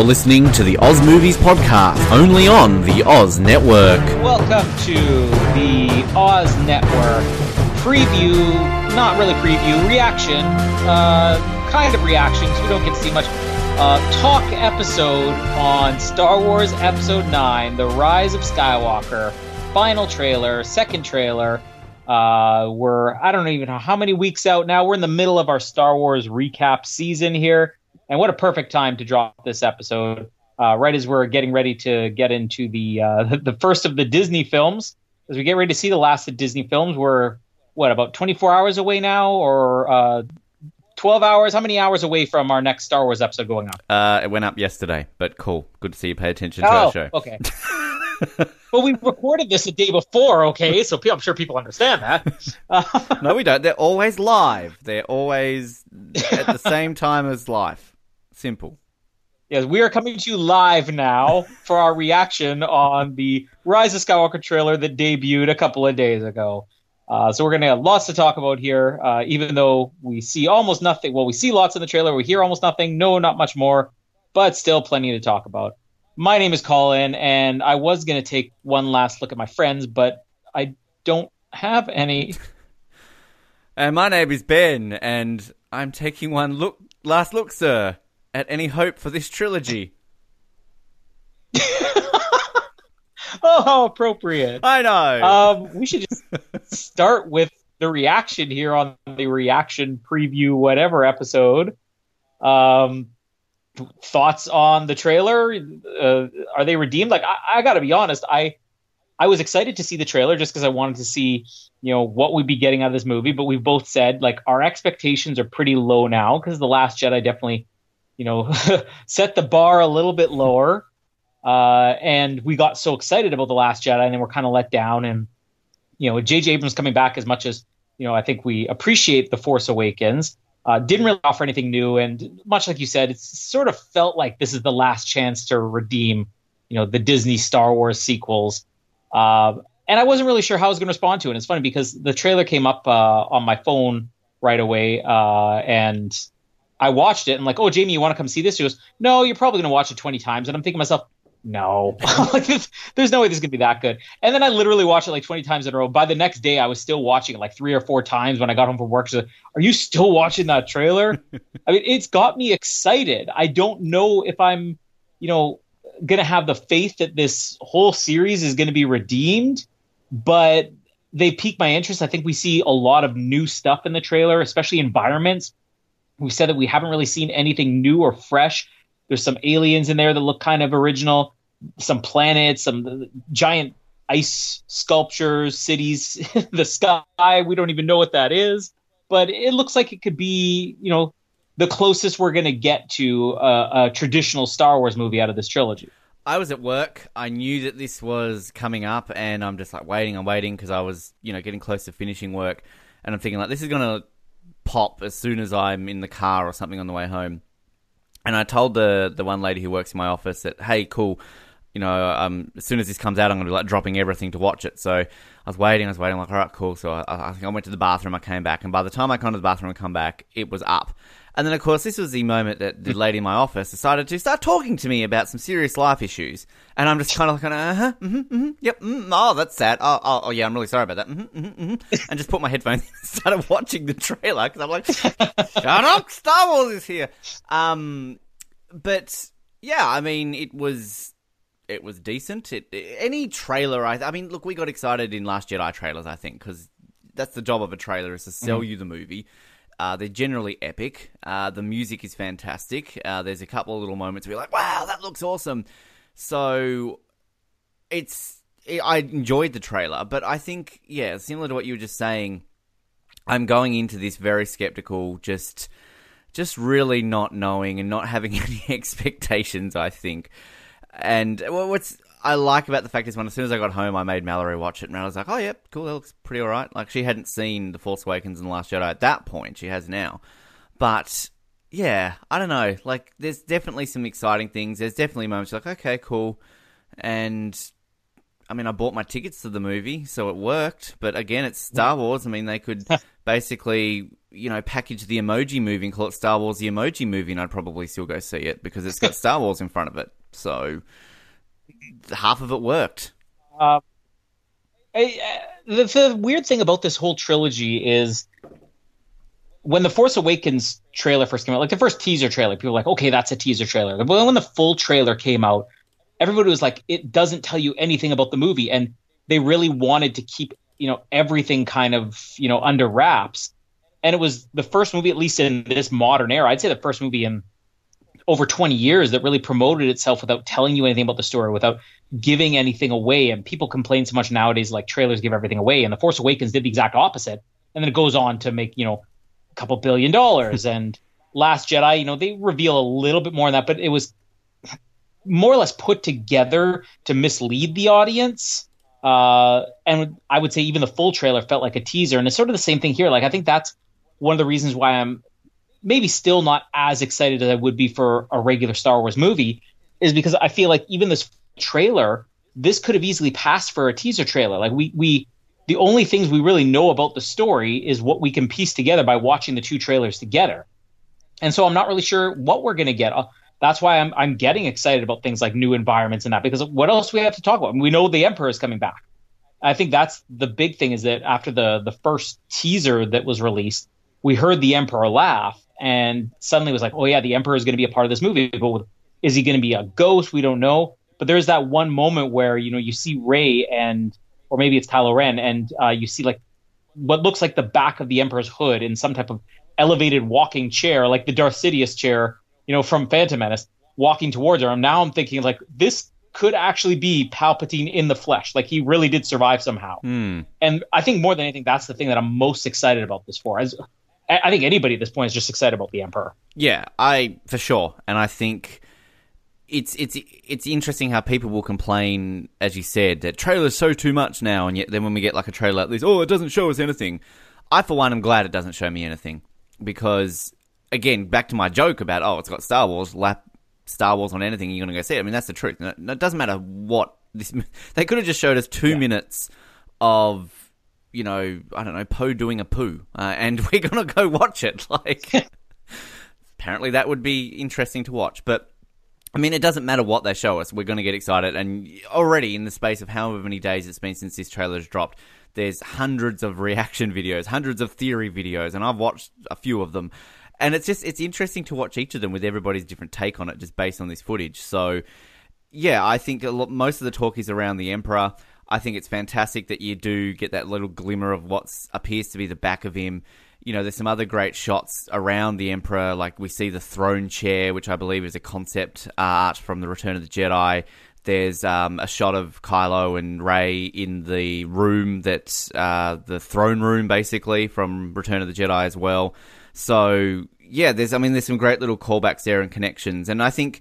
You're listening to the Oz Movies Podcast, only on the Oz Network. Welcome to the Oz Network preview, not really preview, reaction, uh, kind of reaction, because we don't get to see much. Uh, talk episode on Star Wars Episode 9, The Rise of Skywalker, final trailer, second trailer. Uh, we're, I don't even know how many weeks out now. We're in the middle of our Star Wars recap season here. And what a perfect time to drop this episode, uh, right as we're getting ready to get into the uh, the first of the Disney films. As we get ready to see the last of Disney films, we're what about 24 hours away now, or uh, 12 hours? How many hours away from our next Star Wars episode going up? Uh, it went up yesterday, but cool. Good to see you pay attention to oh, our show. okay. well, we recorded this a day before, okay? So I'm sure people understand that. Uh, no, we don't. They're always live. They're always at the same time as live. Simple. Yes, we are coming to you live now for our reaction on the Rise of Skywalker trailer that debuted a couple of days ago. Uh, so we're going to have lots to talk about here, uh, even though we see almost nothing. Well, we see lots in the trailer, we hear almost nothing. No, not much more, but still plenty to talk about. My name is Colin, and I was going to take one last look at my friends, but I don't have any. And my name is Ben, and I'm taking one look, last look, sir at any hope for this trilogy? oh, how appropriate! I know. Um, we should just start with the reaction here on the reaction preview, whatever episode. Um, thoughts on the trailer? Uh, are they redeemed? Like, I, I got to be honest, I I was excited to see the trailer just because I wanted to see, you know, what we'd be getting out of this movie. But we've both said like our expectations are pretty low now because the Last Jedi definitely you know, set the bar a little bit lower. Uh, and we got so excited about the Last Jedi, and then we're kind of let down. And you know, J.J. Abrams coming back as much as you know, I think we appreciate the Force Awakens. Uh, didn't really offer anything new, and much like you said, it sort of felt like this is the last chance to redeem, you know, the Disney Star Wars sequels. Uh, and I wasn't really sure how I was going to respond to it. And it's funny because the trailer came up uh, on my phone right away, uh, and I watched it and like, oh, Jamie, you want to come see this? She goes, no, you're probably going to watch it 20 times. And I'm thinking to myself, no, like there's no way this is going to be that good. And then I literally watched it like 20 times in a row. By the next day, I was still watching it like three or four times when I got home from work. She's like, are you still watching that trailer? I mean, it's got me excited. I don't know if I'm, you know, going to have the faith that this whole series is going to be redeemed, but they pique my interest. I think we see a lot of new stuff in the trailer, especially environments we said that we haven't really seen anything new or fresh. There's some aliens in there that look kind of original, some planets, some uh, giant ice sculptures, cities, the sky. We don't even know what that is, but it looks like it could be, you know, the closest we're going to get to a, a traditional Star Wars movie out of this trilogy. I was at work. I knew that this was coming up, and I'm just like waiting. I'm waiting because I was, you know, getting close to finishing work, and I'm thinking like this is gonna pop as soon as I'm in the car or something on the way home. And I told the the one lady who works in my office that, hey, cool, you know, um, as soon as this comes out, I'm to be like dropping everything to watch it. So I was waiting, I was waiting, like, all right, cool. So I, I think I went to the bathroom, I came back, and by the time I come to the bathroom and come back, it was up. And then, of course, this was the moment that the lady in my office decided to start talking to me about some serious life issues. And I'm just kind of like, uh huh, mm-hmm, mm-hmm, yep, mm, oh, that's sad. Oh, oh, oh, yeah, I'm really sorry about that. Mm-hmm, mm-hmm, mm-hmm. and just put my headphones in and started watching the trailer because I'm like, shut up, Star Wars is here. Um, but yeah, I mean, it was it was decent. It, any trailer, I, I mean, look, we got excited in Last Jedi trailers, I think, because that's the job of a trailer is to sell mm-hmm. you the movie. Uh, they're generally epic. Uh, the music is fantastic. Uh, there's a couple of little moments where you're like, wow, that looks awesome. So it's. It, I enjoyed the trailer, but I think, yeah, similar to what you were just saying, I'm going into this very skeptical, just. Just really not knowing and not having any expectations, I think. And what's I like about the fact is when as soon as I got home, I made Mallory watch it, and I was like, "Oh, yeah, cool. That looks pretty all right." Like she hadn't seen The Force Awakens and The Last Jedi at that point. She has now, but yeah, I don't know. Like, there's definitely some exciting things. There's definitely moments like, okay, cool, and I mean, I bought my tickets to the movie, so it worked. But again, it's Star Wars. I mean, they could basically you know, package the emoji movie and call it Star Wars the Emoji Movie, and I'd probably still go see it because it's got Star Wars in front of it. So half of it worked. Uh, I, the, the weird thing about this whole trilogy is when the Force Awakens trailer first came out, like the first teaser trailer, people were like, okay, that's a teaser trailer. But when the full trailer came out, everybody was like, it doesn't tell you anything about the movie. And they really wanted to keep, you know, everything kind of, you know, under wraps. And it was the first movie, at least in this modern era, I'd say the first movie in over 20 years that really promoted itself without telling you anything about the story, without giving anything away. And people complain so much nowadays, like trailers give everything away. And The Force Awakens did the exact opposite. And then it goes on to make, you know, a couple billion dollars. and Last Jedi, you know, they reveal a little bit more on that, but it was more or less put together to mislead the audience. Uh, and I would say even the full trailer felt like a teaser. And it's sort of the same thing here. Like, I think that's one of the reasons why I'm maybe still not as excited as I would be for a regular Star Wars movie is because I feel like even this trailer, this could have easily passed for a teaser trailer. Like we we the only things we really know about the story is what we can piece together by watching the two trailers together. And so I'm not really sure what we're going to get. Uh, that's why I'm I'm getting excited about things like new environments and that because what else we have to talk about? we know the Emperor is coming back. I think that's the big thing is that after the the first teaser that was released, we heard the Emperor laugh and suddenly was like, oh yeah, the Emperor is going to be a part of this movie. But is he going to be a ghost? We don't know. But there's that one moment where you know you see Rey and, or maybe it's Kylo Ren, and uh, you see like what looks like the back of the Emperor's hood in some type of elevated walking chair, like the Darth Sidious chair, you know, from Phantom Menace, walking towards her. And now I'm thinking like this could actually be Palpatine in the flesh. Like he really did survive somehow. Mm. And I think more than anything, that's the thing that I'm most excited about this for. As I think anybody at this point is just excited about the Emperor. Yeah, I for sure, and I think it's it's it's interesting how people will complain, as you said, that trailers show too much now, and yet then when we get like a trailer like this, oh, it doesn't show us anything. I, for one, am glad it doesn't show me anything because, again, back to my joke about oh, it's got Star Wars, lap Star Wars on anything, you're gonna go see it. I mean, that's the truth. It doesn't matter what this. They could have just showed us two yeah. minutes of you know, I don't know, Poe doing a poo, uh, and we're gonna go watch it. Like, apparently that would be interesting to watch. But I mean, it doesn't matter what they show us, we're gonna get excited. And already in the space of however many days it's been since this trailer's dropped, there's hundreds of reaction videos, hundreds of theory videos, and I've watched a few of them. And it's just it's interesting to watch each of them with everybody's different take on it, just based on this footage. So, yeah, I think lot, most of the talk is around the Emperor. I think it's fantastic that you do get that little glimmer of what appears to be the back of him. You know, there's some other great shots around the Emperor, like we see the throne chair, which I believe is a concept art from the Return of the Jedi. There's um, a shot of Kylo and Rey in the room that's uh, the throne room, basically from Return of the Jedi as well. So yeah, there's I mean there's some great little callbacks there and connections, and I think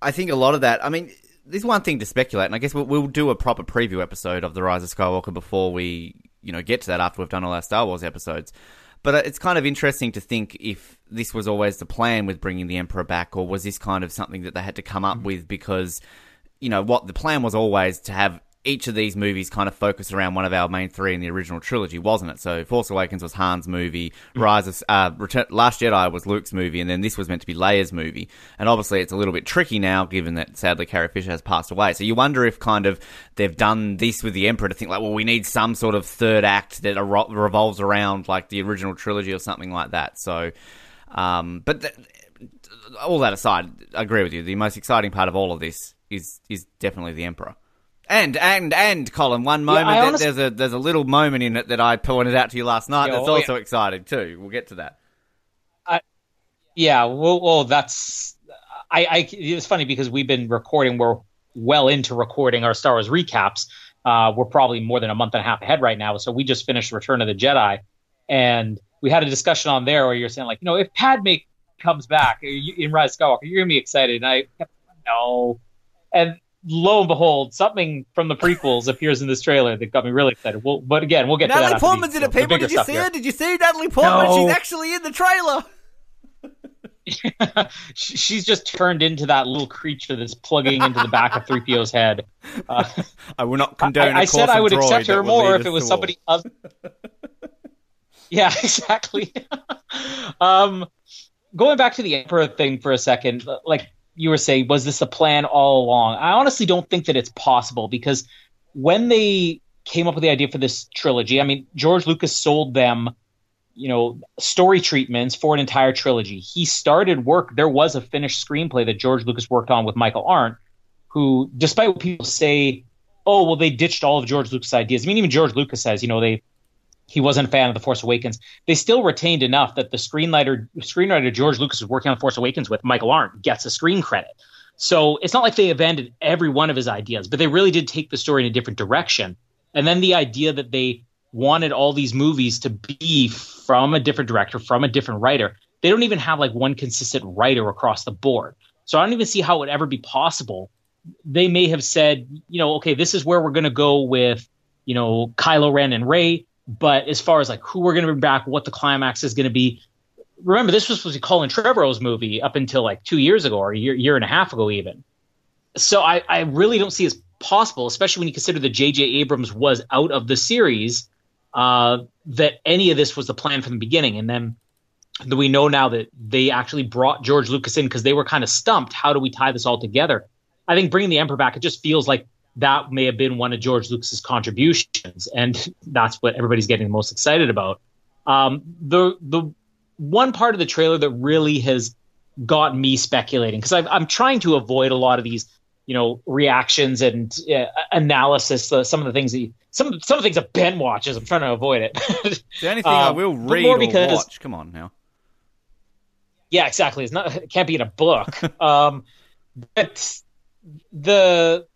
I think a lot of that. I mean, there's one thing to speculate, and I guess we'll, we'll, do a proper preview episode of the Rise of Skywalker before we, you know, get to that after we've done all our Star Wars episodes. But uh, it's kind of interesting to think if this was always the plan with bringing the Emperor back, or was this kind of something that they had to come up mm-hmm. with because, you know, what the plan was always to have each of these movies kind of focused around one of our main three in the original trilogy, wasn't it? So Force Awakens was Han's movie, mm. Rise of uh, Return, Last Jedi was Luke's movie, and then this was meant to be Leia's movie. And obviously, it's a little bit tricky now, given that sadly Carrie Fisher has passed away. So you wonder if kind of they've done this with the Emperor to think like, well, we need some sort of third act that revolves around like the original trilogy or something like that. So, um, but. Th- all that aside, I agree with you. The most exciting part of all of this is is definitely the Emperor. And and and Colin, one moment yeah, honestly... there's a there's a little moment in it that I pointed out to you last night yeah, that's oh, also yeah. exciting too. We'll get to that. I, yeah, well, well, that's I, I. It's funny because we've been recording. We're well into recording our Star Wars recaps. Uh, we're probably more than a month and a half ahead right now. So we just finished Return of the Jedi, and we had a discussion on there where you're saying like, you know, if Padme comes back in Rise of Skywalker, you're gonna be excited. And I kept, no, and lo and behold, something from the prequels appears in this trailer that got me really excited. Well, but again, we'll get Natalie to that. Portman's in it, people. Did you see her? Did you see Natalie Portman? No. She's actually in the trailer. she's just turned into that little creature that's plugging into the back of 3PO's head. Uh, I will not condone. I, I said I would accept her more if it was somebody other. Yeah, exactly. um, going back to the Emperor thing for a second, like you were saying, was this a plan all along? I honestly don't think that it's possible because when they came up with the idea for this trilogy, I mean, George Lucas sold them, you know, story treatments for an entire trilogy. He started work. There was a finished screenplay that George Lucas worked on with Michael Arndt, who, despite what people say, oh well, they ditched all of George Lucas' ideas. I mean, even George Lucas says, you know, they he wasn't a fan of The Force Awakens. They still retained enough that the screenwriter screenwriter George Lucas was working on The Force Awakens with Michael Arndt gets a screen credit. So it's not like they abandoned every one of his ideas, but they really did take the story in a different direction. And then the idea that they wanted all these movies to be from a different director, from a different writer, they don't even have like one consistent writer across the board. So I don't even see how it would ever be possible. They may have said, you know, okay, this is where we're going to go with, you know, Kylo Ren and Rey but as far as like who we're going to bring back, what the climax is going to be, remember this was supposed to be Colin Trevorrow's movie up until like two years ago or a year, year and a half ago even. So I, I really don't see as possible, especially when you consider that J.J. Abrams was out of the series, uh, that any of this was the plan from the beginning. And then we know now that they actually brought George Lucas in because they were kind of stumped. How do we tie this all together? I think bringing the Emperor back, it just feels like that may have been one of George Lucas's contributions, and that's what everybody's getting the most excited about. Um, the the one part of the trailer that really has got me speculating because I'm trying to avoid a lot of these, you know, reactions and uh, analysis. Uh, some of the things that you, some some of the things that Ben watches, I'm trying to avoid it. the only thing um, I will read or because, watch. Come on now. Yeah, exactly. It's not. It can't be in a book. um, but the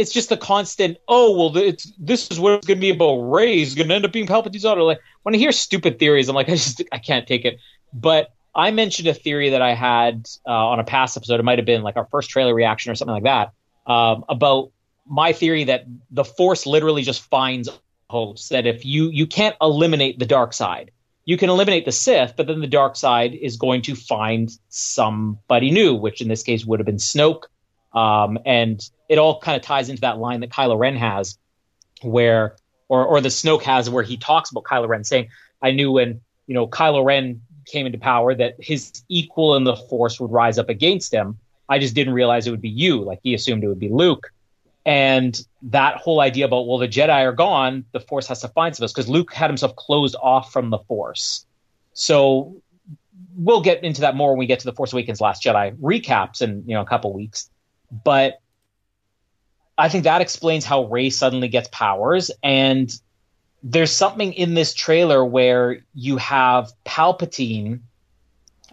it's just a constant. Oh well, it's this is what it's going to be about. Rey is going to end up being Palpatine's daughter. Like when I hear stupid theories, I'm like, I just I can't take it. But I mentioned a theory that I had uh, on a past episode. It might have been like our first trailer reaction or something like that um, about my theory that the Force literally just finds hosts. That if you you can't eliminate the dark side, you can eliminate the Sith, but then the dark side is going to find somebody new, which in this case would have been Snoke um, and it all kind of ties into that line that Kylo Ren has, where or or the Snoke has, where he talks about Kylo Ren saying, "I knew when you know Kylo Ren came into power that his equal in the Force would rise up against him. I just didn't realize it would be you. Like he assumed it would be Luke." And that whole idea about well, the Jedi are gone, the Force has to find some of us because Luke had himself closed off from the Force. So we'll get into that more when we get to the Force Awakens Last Jedi recaps in you know a couple weeks. But I think that explains how Rey suddenly gets powers. And there's something in this trailer where you have Palpatine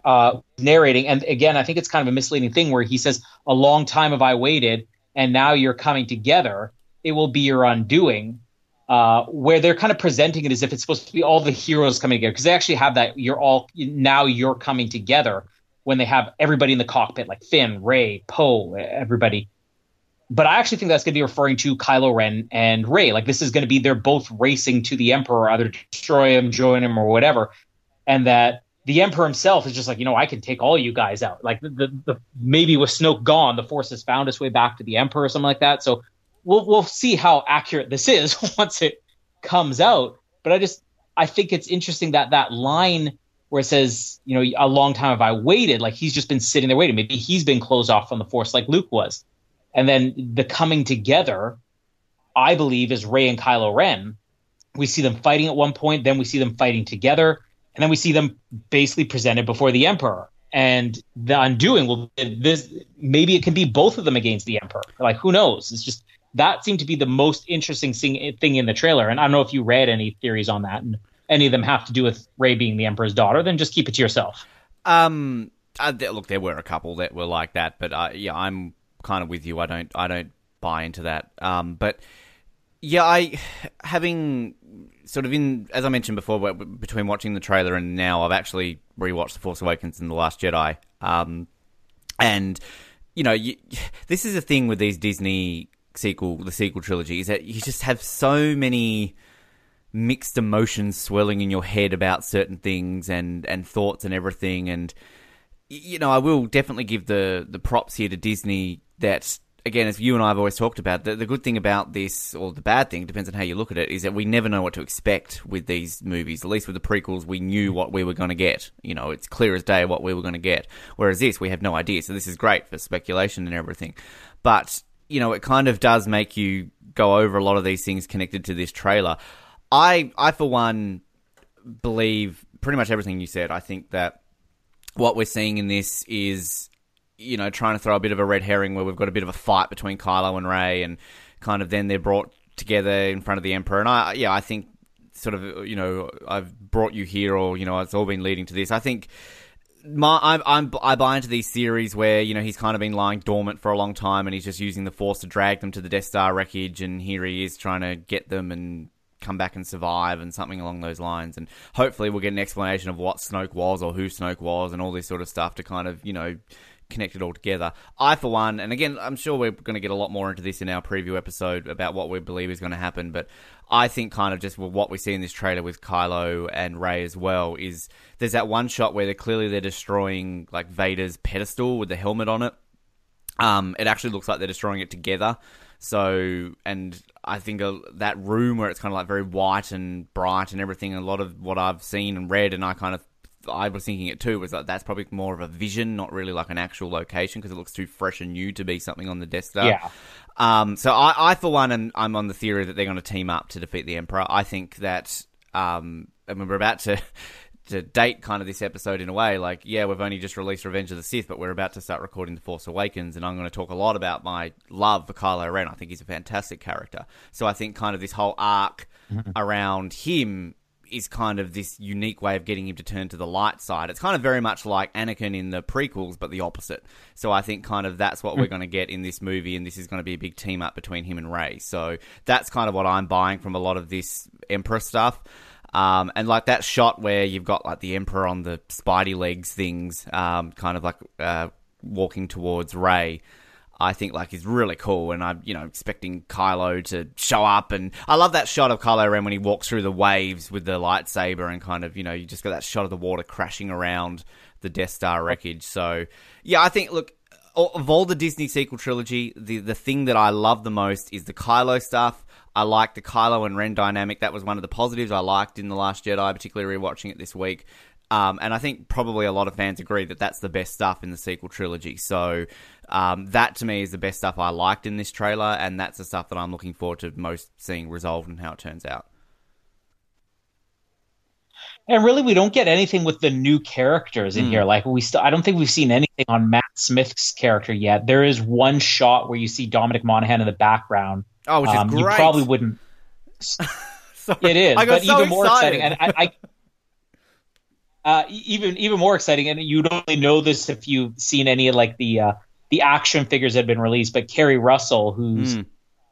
uh, narrating. And again, I think it's kind of a misleading thing where he says, A long time have I waited, and now you're coming together. It will be your undoing. Uh, where they're kind of presenting it as if it's supposed to be all the heroes coming together because they actually have that you're all now you're coming together when they have everybody in the cockpit, like Finn, Rey, Poe, everybody. But I actually think that's going to be referring to Kylo Ren and Rey. Like this is going to be they're both racing to the Emperor, either destroy him, join him, or whatever. And that the Emperor himself is just like, you know, I can take all you guys out. Like the, the, the maybe with Snoke gone, the Force has found its way back to the Emperor or something like that. So we'll we'll see how accurate this is once it comes out. But I just I think it's interesting that that line where it says, you know, a long time have I waited. Like he's just been sitting there waiting. Maybe he's been closed off from the force like Luke was. And then the coming together, I believe, is Rey and Kylo Ren. We see them fighting at one point, then we see them fighting together, and then we see them basically presented before the Emperor. And the undoing will this maybe it can be both of them against the Emperor. Like who knows? It's just that seemed to be the most interesting thing in the trailer. And I don't know if you read any theories on that. And any of them have to do with Rey being the Emperor's daughter, then just keep it to yourself. Um, uh, look, there were a couple that were like that, but uh, yeah, I'm kind of with you. I don't, I don't buy into that. Um, but yeah, I having sort of in as I mentioned before, between watching the trailer and now, I've actually rewatched The Force Awakens and The Last Jedi. Um, and you know, you, this is a thing with these Disney sequel, the sequel trilogy, is that you just have so many mixed emotions swirling in your head about certain things and, and thoughts and everything. And, you know, I will definitely give the, the props here to Disney that, again, as you and I have always talked about, the, the good thing about this, or the bad thing, depends on how you look at it, is that we never know what to expect with these movies. At least with the prequels, we knew what we were going to get. You know, it's clear as day what we were going to get. Whereas this, we have no idea. So this is great for speculation and everything. But, you know, it kind of does make you go over a lot of these things connected to this trailer. I, I for one, believe pretty much everything you said. I think that what we're seeing in this is, you know, trying to throw a bit of a red herring where we've got a bit of a fight between Kylo and Rey, and kind of then they're brought together in front of the Emperor. And I, yeah, I think sort of, you know, I've brought you here, or you know, it's all been leading to this. I think. My, I'm, I'm, I buy into these theories where you know he's kind of been lying dormant for a long time, and he's just using the Force to drag them to the Death Star wreckage, and here he is trying to get them and come back and survive and something along those lines. And hopefully we'll get an explanation of what Snoke was or who Snoke was and all this sort of stuff to kind of, you know, connect it all together. I, for one, and again, I'm sure we're going to get a lot more into this in our preview episode about what we believe is going to happen, but I think kind of just what we see in this trailer with Kylo and Rey as well is there's that one shot where they're clearly they're destroying like Vader's pedestal with the helmet on it. Um, it actually looks like they're destroying it together. So, and I think uh, that room where it's kind of like very white and bright and everything, a lot of what I've seen and read, and I kind of I was thinking it too was that that's probably more of a vision, not really like an actual location because it looks too fresh and new to be something on the Death Star. Yeah. Um, so I, I, for one, am, I'm on the theory that they're going to team up to defeat the Emperor. I think that um, I mean, we're about to to date kind of this episode in a way. Like, yeah, we've only just released Revenge of the Sith, but we're about to start recording The Force Awakens, and I'm going to talk a lot about my love for Kylo Ren. I think he's a fantastic character. So I think kind of this whole arc mm-hmm. around him is kind of this unique way of getting him to turn to the light side. It's kind of very much like Anakin in the prequels, but the opposite. So I think kind of that's what mm. we're going to get in this movie, and this is going to be a big team up between him and Rey. So that's kind of what I'm buying from a lot of this Emperor stuff. Um, and like that shot where you've got like the Emperor on the Spidey legs things, um, kind of like uh, walking towards Rey. I think like is really cool, and I'm you know expecting Kylo to show up, and I love that shot of Kylo Ren when he walks through the waves with the lightsaber, and kind of you know you just got that shot of the water crashing around the Death Star wreckage. So yeah, I think look of all the Disney sequel trilogy, the the thing that I love the most is the Kylo stuff. I like the Kylo and Ren dynamic. That was one of the positives I liked in The Last Jedi, particularly rewatching it this week. Um, and I think probably a lot of fans agree that that's the best stuff in the sequel trilogy. So um, that to me is the best stuff I liked in this trailer, and that's the stuff that I'm looking forward to most seeing resolved and how it turns out. And really, we don't get anything with the new characters in mm. here. Like we, still, I don't think we've seen anything on Matt Smith's character yet. There is one shot where you see Dominic Monaghan in the background, Oh, which is um, great. You probably wouldn't. it is, but so even more exciting. And I, I uh, even even more exciting, and you'd only know this if you've seen any of like the uh, the action figures that have been released. But Keri Russell, who's mm.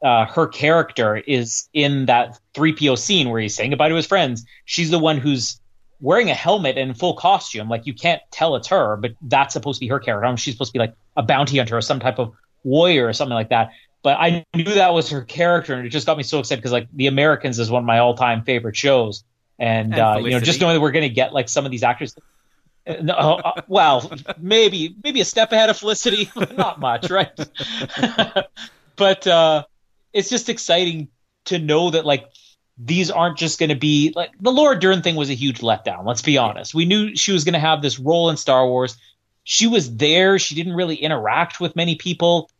uh, her character, is in that three PO scene where he's saying goodbye to his friends. She's the one who's wearing a helmet and full costume. Like you can't tell it's her, but that's supposed to be her character. I mean, she's supposed to be like a bounty hunter or some type of warrior or something like that but I knew that was her character, and it just got me so excited because like The Americans is one of my all time favorite shows, and, and uh, you know just knowing that we're going to get like some of these actors. Uh, uh, well, maybe maybe a step ahead of Felicity, not much, right? but uh, it's just exciting to know that like these aren't just going to be like the Laura Dern thing was a huge letdown. Let's be honest. We knew she was going to have this role in Star Wars. She was there. She didn't really interact with many people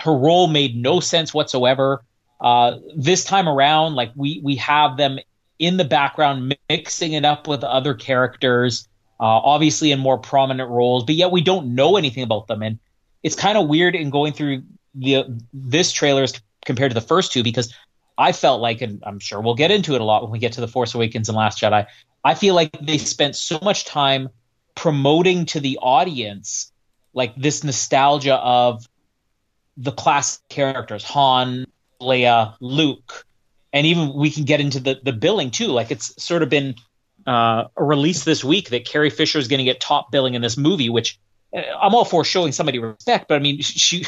her role made no sense whatsoever. Uh, this time around, like we we have them in the background, mixing it up with other characters, uh, obviously in more prominent roles, but yet we don't know anything about them, and it's kind of weird in going through the this trailer compared to the first two because I felt like, and I'm sure we'll get into it a lot when we get to the Force Awakens and Last Jedi. I feel like they spent so much time promoting to the audience like this nostalgia of the classic characters Han, Leia, Luke, and even we can get into the the billing too. Like it's sort of been uh, released this week that Carrie Fisher is going to get top billing in this movie, which uh, I'm all for showing somebody respect. But I mean, she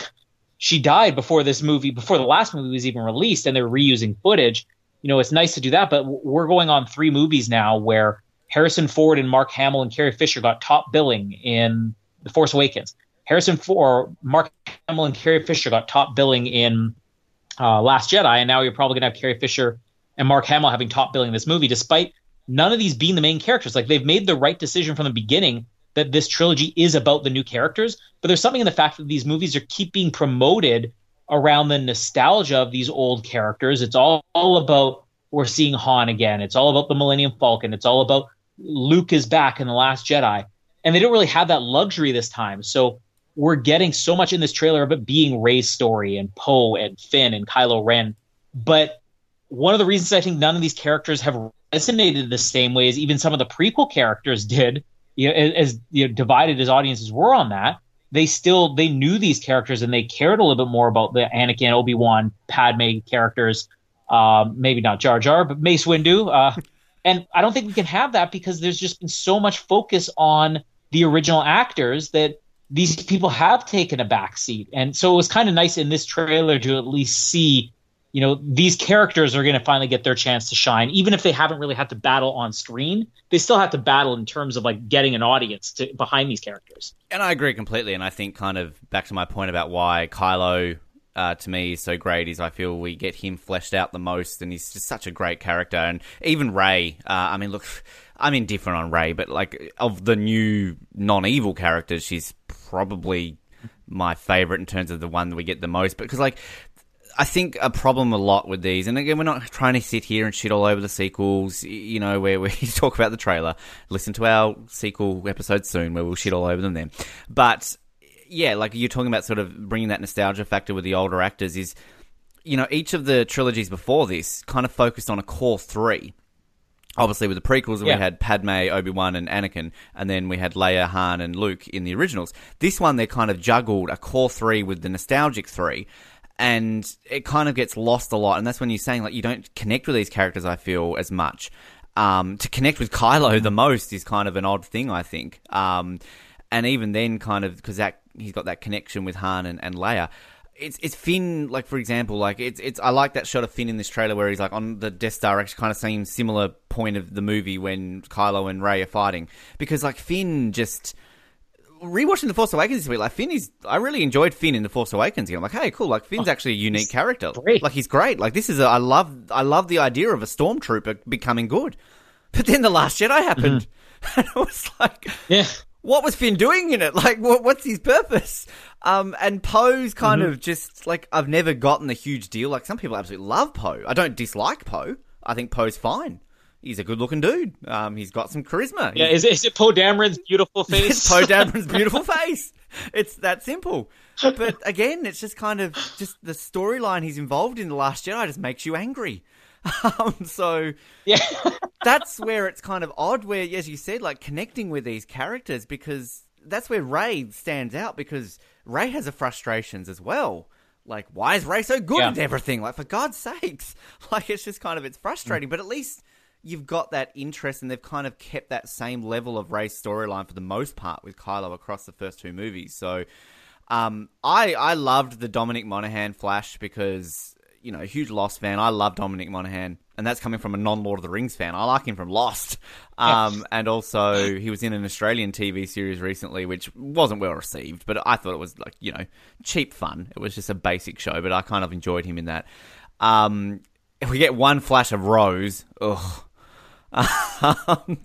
she died before this movie, before the last movie was even released, and they're reusing footage. You know, it's nice to do that, but we're going on three movies now where Harrison Ford and Mark Hamill and Carrie Fisher got top billing in The Force Awakens. Harrison Ford, Mark Hamill, and Carrie Fisher got top billing in uh, Last Jedi, and now you're probably going to have Carrie Fisher and Mark Hamill having top billing in this movie, despite none of these being the main characters. Like they've made the right decision from the beginning that this trilogy is about the new characters, but there's something in the fact that these movies are keep being promoted around the nostalgia of these old characters. It's all, all about we're seeing Han again. It's all about the Millennium Falcon. It's all about Luke is back in the Last Jedi, and they don't really have that luxury this time. So we're getting so much in this trailer of it being Rey's story and Poe and Finn and Kylo Ren, but one of the reasons I think none of these characters have resonated the same way as even some of the prequel characters did, you know, as, you know, divided as audiences were on that, they still they knew these characters and they cared a little bit more about the Anakin, Obi Wan, Padme characters. Um, maybe not Jar Jar, but Mace Windu. Uh, and I don't think we can have that because there's just been so much focus on the original actors that these people have taken a back seat. And so it was kind of nice in this trailer to at least see you know these characters are going to finally get their chance to shine even if they haven't really had to battle on screen they still have to battle in terms of like getting an audience to behind these characters and i agree completely and i think kind of back to my point about why kylo uh, to me is so great is I feel we get him fleshed out the most, and he's just such a great character. And even Rey, uh, I mean, look, I'm indifferent on Rey, but like of the new non-evil characters, she's probably my favorite in terms of the one that we get the most. Because like I think a problem a lot with these, and again, we're not trying to sit here and shit all over the sequels, you know, where we talk about the trailer. Listen to our sequel episode soon where we'll shit all over them then. But yeah, like you're talking about sort of bringing that nostalgia factor with the older actors is, you know, each of the trilogies before this kind of focused on a core three. Obviously, with the prequels, yeah. we had Padme, Obi Wan, and Anakin, and then we had Leia, Han, and Luke in the originals. This one, they kind of juggled a core three with the nostalgic three, and it kind of gets lost a lot. And that's when you're saying like you don't connect with these characters. I feel as much. Um, to connect with Kylo the most is kind of an odd thing, I think. Um, and even then, kind of because that he's got that connection with Han and, and Leia. It's it's Finn, like for example, like it's it's I like that shot of Finn in this trailer where he's like on the Death Star, actually kind of seems similar point of the movie when Kylo and Rey are fighting because like Finn just rewatching The Force Awakens this week, like Finn is, I really enjoyed Finn in The Force Awakens. I'm like, hey, cool. Like Finn's oh, actually a unique character. Great. Like he's great. Like this is, a, I love, I love the idea of a stormtrooper becoming good. But then the Last Jedi happened, mm-hmm. and it was like, yeah, what was Finn doing in it? Like, what, what's his purpose? Um, and Poe's kind mm-hmm. of just like I've never gotten the huge deal. Like some people absolutely love Poe. I don't dislike Poe. I think Poe's fine he's a good looking dude. Um, he's got some charisma. Yeah, is, is it Poe Dameron's beautiful face? it's Poe Dameron's beautiful face. It's that simple. But again, it's just kind of just the storyline he's involved in the Last Jedi just makes you angry. Um, so yeah, that's where it's kind of odd. Where, as you said, like connecting with these characters because that's where Rey stands out because Rey has her frustrations as well. Like, why is Rey so good yeah. at everything? Like, for God's sakes, like it's just kind of it's frustrating. Mm. But at least you've got that interest, and they've kind of kept that same level of Rey's storyline for the most part with Kylo across the first two movies. So, um, I I loved the Dominic Monaghan Flash because you know, a huge Lost fan. I love Dominic Monaghan, and that's coming from a non Lord of the Rings fan. I like him from Lost, um, and also he was in an Australian TV series recently, which wasn't well received, but I thought it was like you know cheap fun. It was just a basic show, but I kind of enjoyed him in that. Um, if we get one flash of Rose, ugh.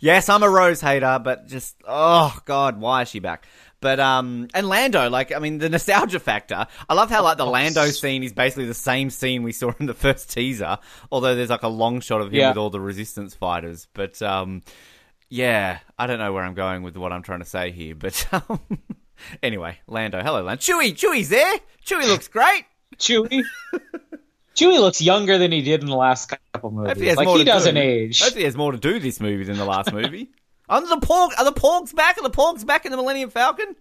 Yes, I'm a Rose hater, but just oh god, why is she back? But um, and Lando, like I mean, the nostalgia factor. I love how like the Lando scene is basically the same scene we saw in the first teaser, although there's like a long shot of him yeah. with all the Resistance fighters. But um, yeah, I don't know where I'm going with what I'm trying to say here, but um, anyway, Lando. Hello, Lando. Chewie, Chewie's there. Chewie looks great. Chewie. Chewie looks younger than he did in the last couple movies. He like he doesn't do. age. Hopefully, he has more to do this movie than the last movie. are the porg? Are the porgs back? Are the porgs back in the Millennium Falcon?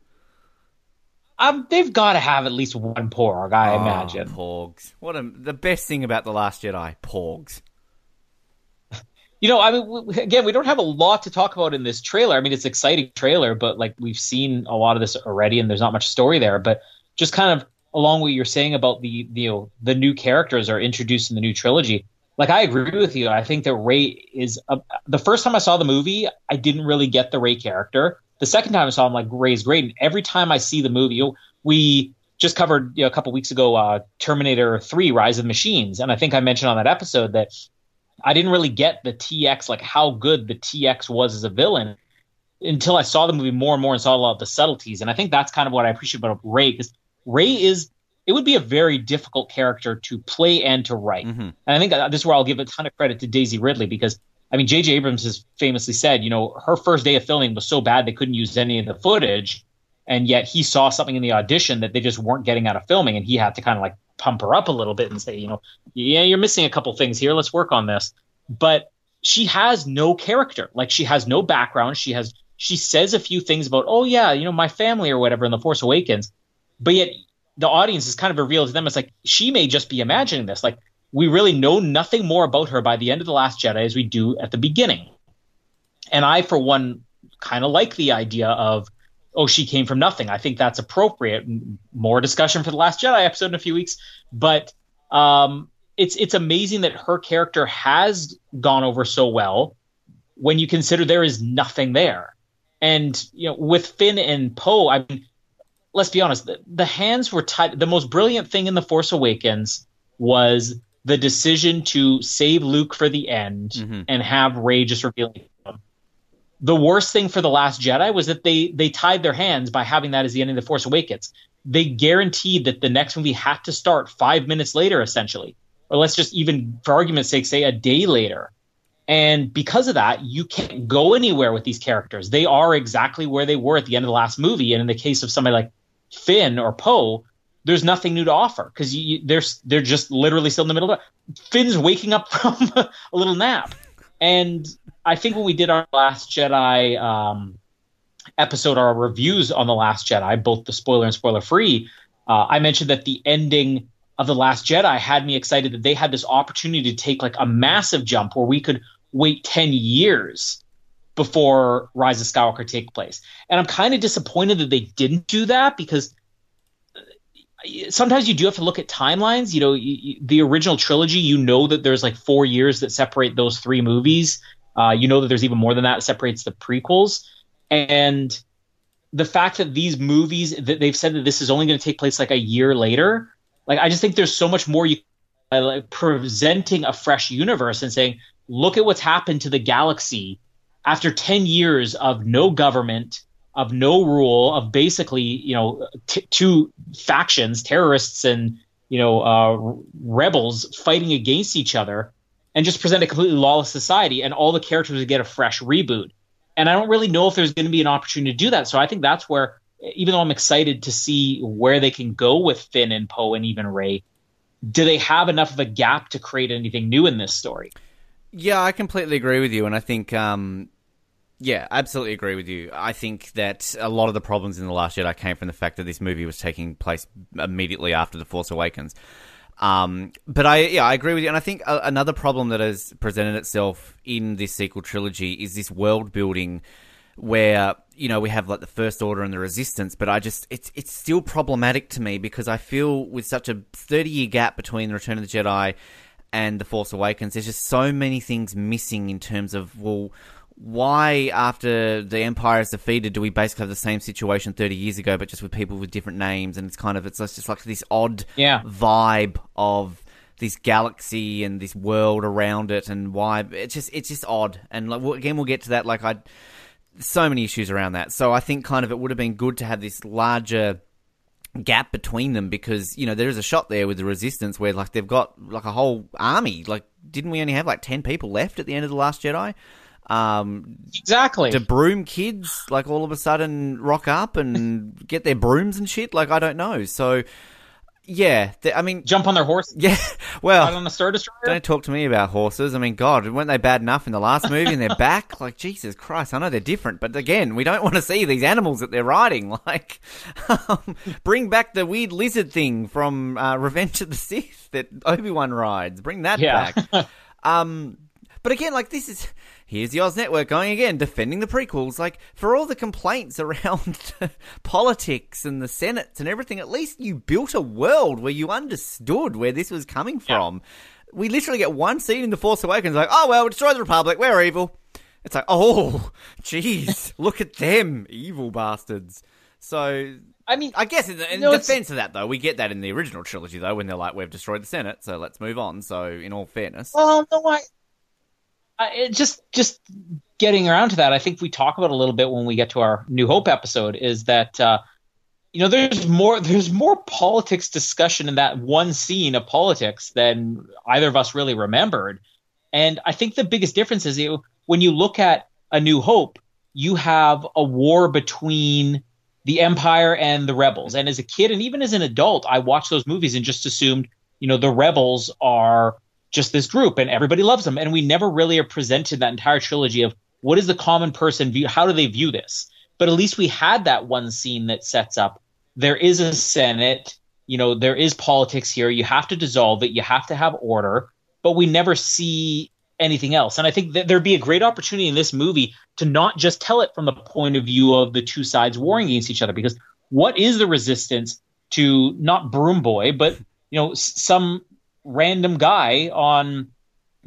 Um, they've got to have at least one porg, I oh, imagine. Porgs. What a, the best thing about the Last Jedi, porgs. You know, I mean, again, we don't have a lot to talk about in this trailer. I mean, it's an exciting trailer, but like we've seen a lot of this already, and there's not much story there. But just kind of along what you're saying about the, the you know the new characters are introduced in the new trilogy. Like I agree with you. I think that Rey is a, the first time I saw the movie, I didn't really get the Rey character. the second time I saw him, like Rey's great. And every time I see the movie, you know, we just covered you know, a couple weeks ago uh, Terminator 3 Rise of Machines. And I think I mentioned on that episode that I didn't really get the TX, like how good the TX was as a villain until I saw the movie more and more and saw a lot of the subtleties. And I think that's kind of what I appreciate about Rey because Rey is it would be a very difficult character to play and to write. Mm-hmm. And I think this is where I'll give a ton of credit to Daisy Ridley because I mean J.J. Abrams has famously said, you know, her first day of filming was so bad they couldn't use any of the footage, and yet he saw something in the audition that they just weren't getting out of filming, and he had to kind of like pump her up a little bit and say, you know, yeah, you're missing a couple things here. Let's work on this. But she has no character. Like she has no background. She has she says a few things about, oh yeah, you know, my family or whatever in The Force Awakens, but yet the audience is kind of revealed to them. It's like she may just be imagining this. Like we really know nothing more about her by the end of the Last Jedi as we do at the beginning. And I, for one, kind of like the idea of, oh, she came from nothing. I think that's appropriate. More discussion for the Last Jedi episode in a few weeks, but um, it's it's amazing that her character has gone over so well when you consider there is nothing there. And you know, with Finn and Poe, I mean, let's be honest, the, the hands were tied. The most brilliant thing in The Force Awakens was the decision to save Luke for the end mm-hmm. and have Rey just revealing him. The worst thing for The Last Jedi was that they they tied their hands by having that as the end of The Force Awakens. They guaranteed that the next movie had to start five minutes later, essentially. Or let's just even, for argument's sake, say a day later. And because of that, you can't go anywhere with these characters. They are exactly where they were at the end of the last movie. And in the case of somebody like Finn or Poe, there's nothing new to offer because they're they're just literally still in the middle of it. Finn's waking up from a little nap, and I think when we did our Last Jedi um, episode, our reviews on the Last Jedi, both the spoiler and spoiler free, uh, I mentioned that the ending of the Last Jedi had me excited that they had this opportunity to take like a massive jump where we could wait 10 years before Rise of Skywalker take place. And I'm kind of disappointed that they didn't do that because uh, sometimes you do have to look at timelines. You know, you, the original trilogy, you know that there's like four years that separate those three movies. Uh, you know that there's even more than that that separates the prequels. And the fact that these movies, that they've said that this is only going to take place like a year later, like I just think there's so much more you like presenting a fresh universe and saying, look at what's happened to the galaxy after 10 years of no government, of no rule, of basically, you know, t- two factions, terrorists and, you know, uh, rebels fighting against each other and just present a completely lawless society and all the characters would get a fresh reboot. And I don't really know if there's going to be an opportunity to do that. So I think that's where, even though I'm excited to see where they can go with Finn and Poe and even Rey, do they have enough of a gap to create anything new in this story? Yeah, I completely agree with you, and I think, um, yeah, absolutely agree with you. I think that a lot of the problems in the Last Jedi came from the fact that this movie was taking place immediately after the Force Awakens. Um, but I, yeah, I agree with you, and I think a- another problem that has presented itself in this sequel trilogy is this world building, where you know we have like the First Order and the Resistance, but I just it's it's still problematic to me because I feel with such a thirty year gap between the Return of the Jedi and The Force Awakens, there's just so many things missing in terms of, well, why after the Empire is defeated do we basically have the same situation 30 years ago, but just with people with different names? And it's kind of, it's just like this odd yeah. vibe of this galaxy and this world around it and why it's just it's just odd and like again we'll get to that like i so many issues around that so i think kind of it would have been good to have this larger gap between them because you know there is a shot there with the resistance where like they've got like a whole army. Like didn't we only have like 10 people left at the end of the last jedi? Um exactly. do broom kids like all of a sudden rock up and get their brooms and shit? Like i don't know. So yeah, I mean, jump on their horse. Yeah, well, on the Star Destroyer. Don't talk to me about horses. I mean, God, weren't they bad enough in the last movie and they're back? Like, Jesus Christ, I know they're different, but again, we don't want to see these animals that they're riding. Like, um, bring back the weird lizard thing from uh, Revenge of the Sith that Obi Wan rides. Bring that yeah. back. um, but again, like this is here's the Oz Network going again, defending the prequels. Like, for all the complaints around politics and the Senates and everything, at least you built a world where you understood where this was coming from. Yeah. We literally get one scene in The Force Awakens, like, oh, well, we destroy the Republic, we're evil. It's like, oh, jeez, look at them, evil bastards. So, I mean, I guess in, in No, defense of that, though, we get that in the original trilogy, though, when they're like, we've destroyed the Senate, so let's move on. So, in all fairness, Well, no, I it just just getting around to that. I think we talk about a little bit when we get to our New Hope episode. Is that uh, you know there's more there's more politics discussion in that one scene of politics than either of us really remembered, and I think the biggest difference is you when you look at a New Hope, you have a war between the Empire and the rebels. And as a kid and even as an adult, I watched those movies and just assumed, you know, the rebels are just this group and everybody loves them. And we never really are presented that entire trilogy of what is the common person view? How do they view this? But at least we had that one scene that sets up there is a Senate, you know, there is politics here. You have to dissolve it, you have to have order, but we never see anything else. And I think that there'd be a great opportunity in this movie to not just tell it from the point of view of the two sides warring against each other, because what is the resistance to not Broom Boy, but you know, some random guy on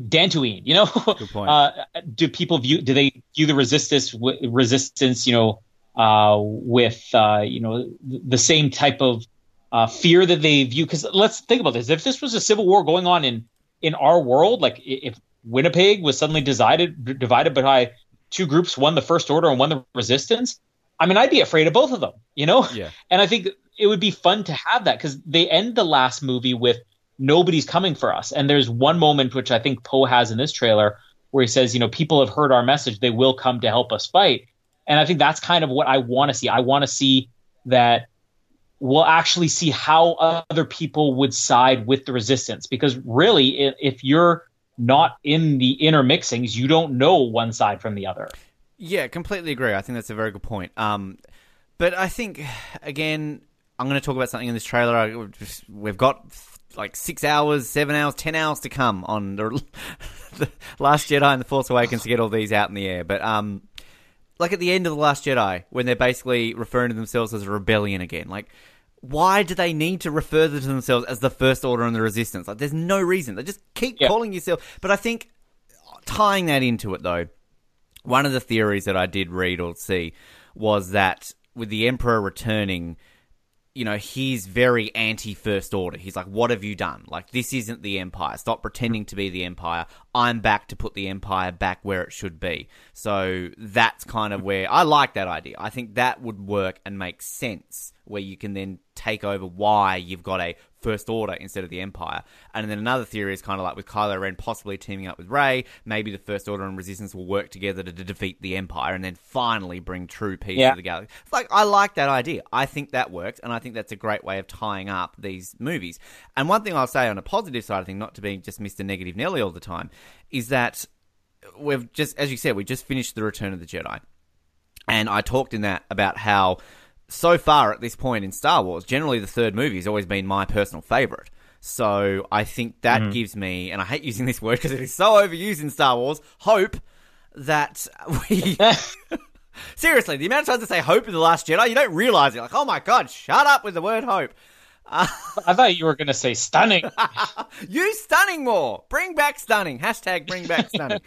Dantooine? You know, Good point. uh, do people view do they view the resistance w- resistance you know uh, with uh, you know th- the same type of uh, fear that they view because let's think about this if this was a civil war going on in in our world like if Winnipeg was suddenly divided divided by two groups one the first order and one the resistance I mean I'd be afraid of both of them you know yeah. and I think it would be fun to have that because they end the last movie with nobody's coming for us. And there's one moment which I think Poe has in this trailer where he says, you know, people have heard our message, they will come to help us fight. And I think that's kind of what I want to see. I want to see that we'll actually see how other people would side with the resistance because really if you're not in the intermixings, you don't know one side from the other. Yeah, completely agree. I think that's a very good point. Um, but I think again, I'm going to talk about something in this trailer. I, we've got like six hours, seven hours, ten hours to come on the, the Last Jedi and the Force Awakens to get all these out in the air. But um, like at the end of the Last Jedi, when they're basically referring to themselves as a rebellion again, like. Why do they need to refer to themselves as the First Order and the Resistance? Like, there's no reason. They just keep Yeah. calling yourself. But I think tying that into it, though, one of the theories that I did read or see was that with the Emperor returning, you know, he's very anti First Order. He's like, what have you done? Like, this isn't the Empire. Stop pretending to be the Empire. I'm back to put the Empire back where it should be. So that's kind of where I like that idea. I think that would work and make sense where you can then take over why you've got a First Order instead of the Empire. And then another theory is kind of like with Kylo Ren possibly teaming up with Rey, maybe the First Order and Resistance will work together to, to defeat the Empire and then finally bring true peace Yeah. to the galaxy. It's like I like that idea. I think that works, and I think that's a great way of tying up these movies. And one thing I'll say on a positive side of thing, not to be just Mr. Negative Nelly all the time, is that we've just, as you said, we just finished the Return of the Jedi, and I talked in that about how so far at this point in Star Wars, generally the third movie has always been my personal favorite. So I think that mm. gives me, and I hate using this word because it is so overused in Star Wars, hope that we. Seriously, the amount of times I say hope in The Last Jedi, you don't realize it. Like, oh my god, shut up with the word hope. I thought you were going to say stunning. Use stunning more. Bring back stunning. Hashtag bring back stunning.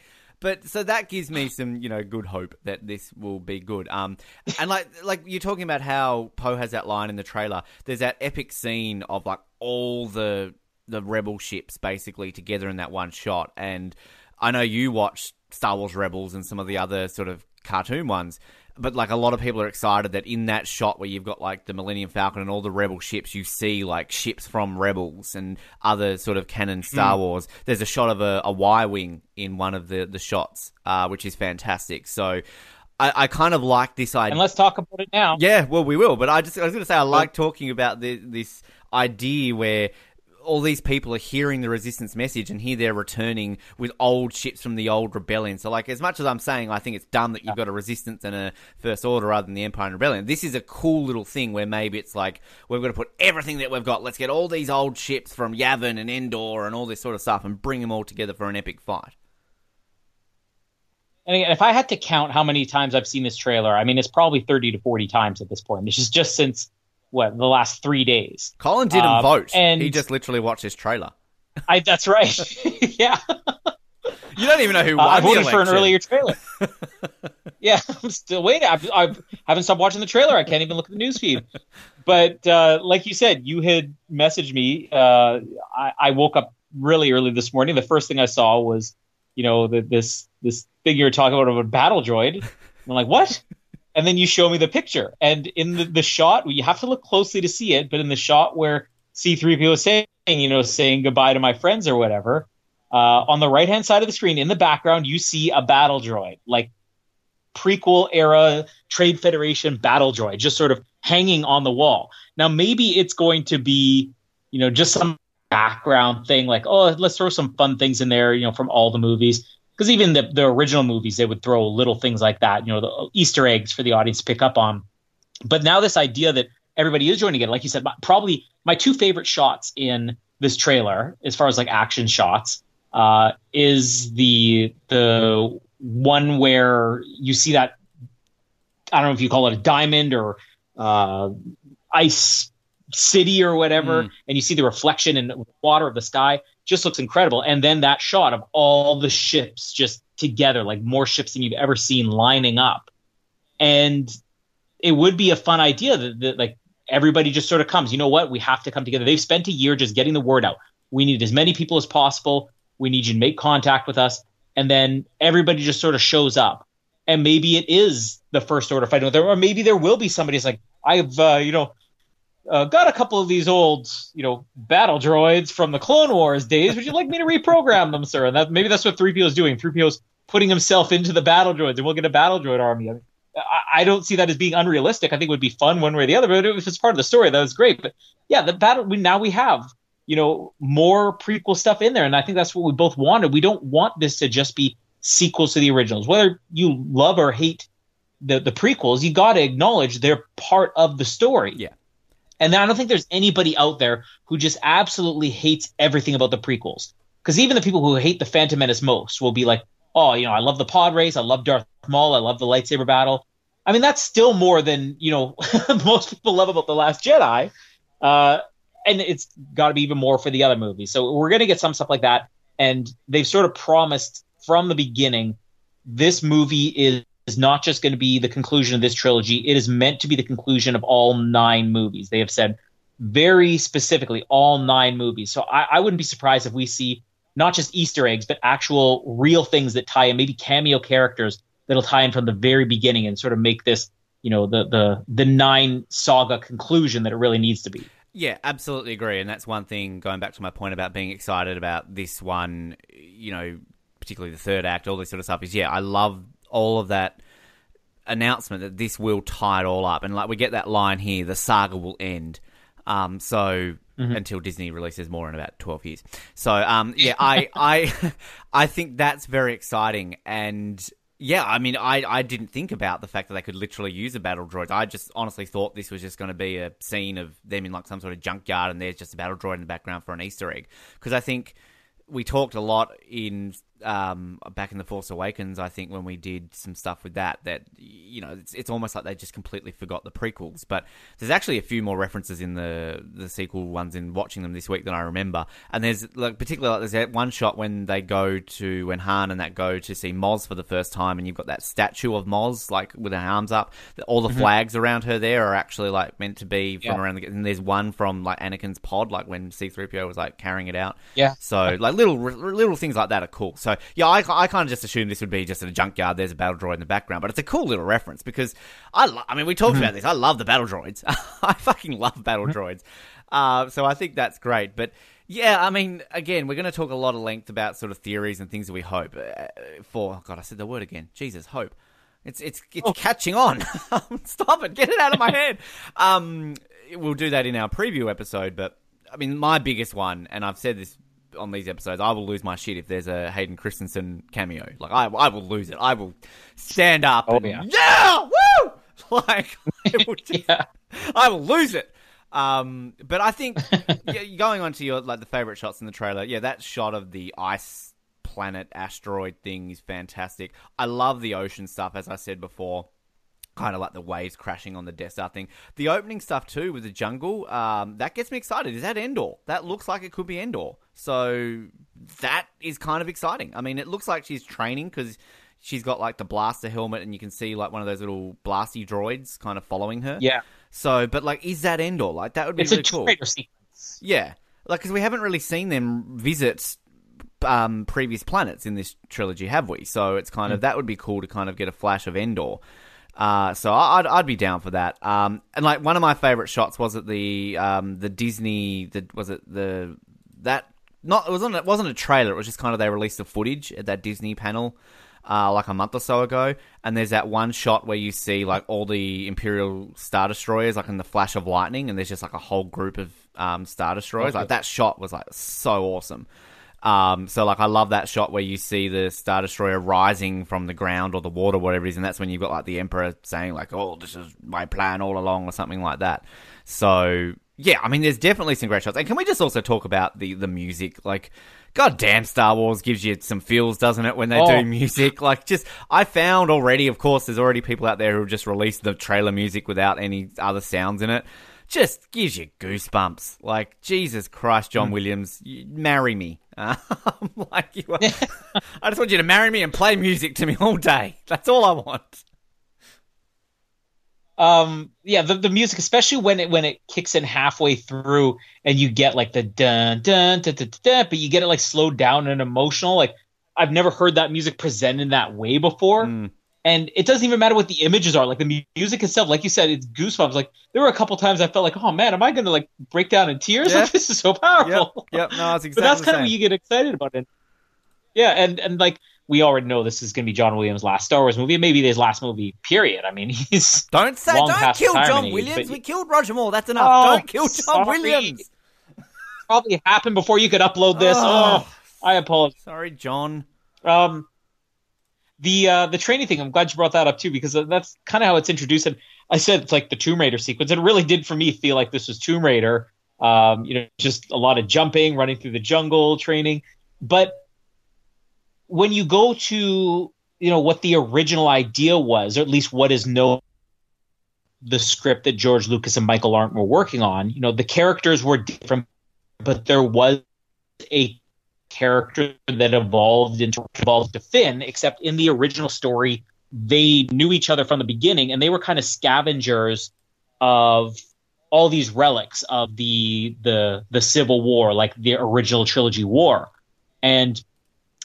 But so that gives me some, you know, good hope that this will be good. Um, and like, like you're talking about how Poe has that line in the trailer. There's that epic scene of like all the the rebel ships basically together in that one shot. And I know you watched Star Wars Rebels and some of the other sort of cartoon ones. But like a lot of people are excited that in that shot where you've got like the Millennium Falcon and all the Rebel ships, you see like ships from Rebels and other sort of canon Star Wars. There's a shot of a, a Y wing in one of the the shots, uh, which is fantastic. So I, I kind of like this idea. and let's talk about it now. Yeah, well, we will. But I just I was going to say I like talking about the, this idea where all these people are hearing the resistance message and here they're returning with old ships from the old rebellion. So, like, as much as I'm saying I think it's dumb that you've got a resistance and a first order rather than the empire and rebellion, this is a cool little thing where maybe it's like we've got to put everything that we've got. Let's get all these old ships from Yavin and Endor and all this sort of stuff and bring them all together for an epic fight. And again, if I had to count how many times I've seen this trailer, I mean, it's probably 30 to 40 times at this point. This is just since, what, the last three days. Colin didn't Um, vote. and- he just literally watched his trailer. I, that's right. yeah. you don't even know who Uh, won I the voted for an earlier trailer. yeah, I'm still waiting. I, I haven't stopped watching the trailer. I can't even look at the newsfeed. But uh, like you said, you had messaged me. Uh, I, I woke up really early this morning. The first thing I saw was, you know, the, this this thing you're talking about of a battle droid. I'm like, what? And then you show me the picture, and in the, the shot, you have to look closely to see it. But in the shot where C-3PO is saying, you know, saying goodbye to my friends or whatever, uh, on the right hand side of the screen in the background, you see a battle droid, like prequel era Trade Federation battle droid, just sort of hanging on the wall. Now, maybe it's going to be, you know, just some background thing, like, oh, let's throw some fun things in there, you know, from all the movies. Because even the, the original movies, they would throw little things like that, you know, the Easter eggs for the audience to pick up on. But now this idea that everybody is joining it, like you said, my, probably my two favorite shots in this trailer, as far as like action shots, uh, is the the one where you see that I don't know if you call it a diamond or uh, ice city or whatever, Mm. and you see the reflection in the water of the sky. Just looks incredible. And then that shot of all the ships just together, like more ships than you've ever seen lining up. And it would be a fun idea that, that like everybody just sort of comes. You know what? We have to come together. They've spent a year just getting the word out. We need as many people as possible. We need you to make contact with us. And then everybody just sort of shows up. And maybe it is the first order fight, or maybe there will be somebody who's like, I've, uh, you know, uh, got a couple of these old, you know, battle droids from the Clone Wars days. Would you like me to reprogram them, sir? And that maybe that's what 3PO is doing. 3PO is putting himself into the battle droids, and we'll get a battle droid army. I, I don't see that as being unrealistic. I think it would be fun one way or the other. But if it's part of the story, that was great. But yeah, the battle. We, now we have, you know, more prequel stuff in there, and I think that's what we both wanted. We don't want this to just be sequels to the originals. Whether you love or hate the the prequels, you got to acknowledge they're part of the story. Yeah. And I don't think there's anybody out there who just absolutely hates everything about the prequels. Because even the people who hate the Phantom Menace most will be like, oh, you know, I love the pod race, I love Darth Maul, I love the lightsaber battle. I mean, that's still more than you know most people love about the Last Jedi, uh, and it's got to be even more for the other movies. So we're gonna get some stuff like that, and they've sort of promised from the beginning this movie is is not just going to be the conclusion of this trilogy. It is meant to be the conclusion of all nine movies. They have said very specifically all nine movies. So I, I wouldn't be surprised if we see not just Easter eggs, but actual real things that tie in, maybe cameo characters that'll tie in from the very beginning and sort of make this, you know, the the the nine saga conclusion that it really needs to be. Yeah, absolutely agree. And that's one thing, going back to my point about being excited about this one, you know, particularly the third act, all this sort of stuff, is yeah, I love all of that announcement that this will tie it all up. And like we get that line here, the saga will end. Um, so until Disney releases more in about twelve years. So um, yeah, I I I think that's very exciting and. Yeah, I mean, I, I didn't think about the fact that they could literally use a battle droid. I just honestly thought this was just going to be a scene of them in like some sort of junkyard, and there's just a battle droid in the background for an Easter egg. Because I think we talked a lot in um, back in the Force Awakens. I think when we did some stuff with that, that you know, it's, it's almost like they just completely forgot the prequels. But there's actually a few more references in the the sequel ones in watching them this week than I remember. And there's like particularly like, there's that one shot when they go to when Han and that go to see Maz for the first time, and you've got that statue of Maz like with her arms up. All the flags around her there are actually like meant to be from Yeah. around the. And there's one from like Anakin's pod, like when C-3PO was like carrying it out. Yeah. So like little little things like that are cool. So yeah, I, I kind of just assumed this would be just in a junkyard. There's a battle droid in the background, but it's a cool little reference because I lo- I mean we talked about this. I love the battle droids. I fucking love battle droids. Uh, so I think that's great. But yeah, I mean again, we're going to talk a lot of length about sort of theories and things that we hope uh, for. God, I said the word again. Jesus, hope. It's it's it's catching on. Stop it! Get it out of my head. Um, we'll do that in our preview episode. But I mean, my biggest one, and I've said this on these episodes, I will lose my shit if there's a Hayden Christensen cameo. Like I, I will lose it. I will stand up. Oh, and, yeah. yeah, woo! Like I will just, Yeah. I will lose it. Um, but I think yeah, going on to your like the favorite shots in the trailer, yeah, that shot of the ice planet asteroid thing is fantastic. I love the ocean stuff, as I said before. kind of like the waves crashing on the Death Star thing. The opening stuff too with the jungle, um, that gets me excited. Is that Endor? That looks like it could be Endor. So that is kind of exciting. I mean, it looks like she's training because she's got like the blaster helmet, and you can see like one of those little blasty droids kind of following her. Yeah. So, but like, is that Endor? Like, that would be It's really a cool. sequence. Yeah, like because we haven't really seen them visit um, previous planets in this trilogy, have we? So it's kind of that would be cool to kind of get a flash of Endor. Uh, so I- I'd I'd be down for that. Um, and like one of my favorite shots was at the um, the Disney the was it the that not it wasn't it wasn't a trailer. It was just kind of they released the footage at that Disney panel. Uh, like a month or so ago, and there's that one shot where you see like all the Imperial Star Destroyers, like in the flash of lightning, and there's just like a whole group of um, Star Destroyers. Okay. Like that shot was like so awesome. Um, so like I love that shot where you see the Star Destroyer rising from the ground or the water, whatever it is, and that's when you've got like the Emperor saying like, "Oh, this is my plan all along," or something like that. So yeah, I mean, there's definitely some great shots. And can we just also talk about the the music? Like, god damn, Star Wars gives you some feels, doesn't it, when they Oh. do music? Like, just I found already. Of course, there's already people out there who have just released the trailer music without any other sounds in it. Just gives you goosebumps. Like Jesus Christ, John Williams, you, marry me. Um, like you, are, I just want you to marry me and play music to me all day. That's all I want. Um yeah the, the music especially when it when it kicks in halfway through and you get like the dun dun dun dun, dun, dun but you get it like slowed down and emotional like i've never heard that music presented that way before Mm. and it doesn't even matter what the images are like the music itself like you said it's goosebumps like there were a couple times i felt like oh man am i gonna like break down in tears Yeah. like this is so powerful yep. No, it's exactly but that's kind of what you get excited about it yeah and and like we already know this is going to be john williams last star wars movie maybe his last movie period i mean he's Don't say, don't kill John age, Williams. but- We killed Roger Moore. That's enough. Oh, don't kill John sorry. Williams. probably happened before you could upload this. Oh. Oh, I apologize. Sorry, John. Um, the uh, the training thing. I'm glad you brought that up too because that's kind of how it's introduced. And I said it's like the Tomb Raider sequence. It really did for me feel like this was Tomb Raider. Um, you know, just a lot of jumping, running through the jungle, training. But when you go to you know what the original idea was, or at least what is known the script that George Lucas and Michael Arndt were working on, you know, the characters were different, but there was a character that evolved into evolved to Finn, except in the original story, they knew each other from the beginning and they were kind of scavengers of all these relics of the the the Civil War, like the original trilogy war. And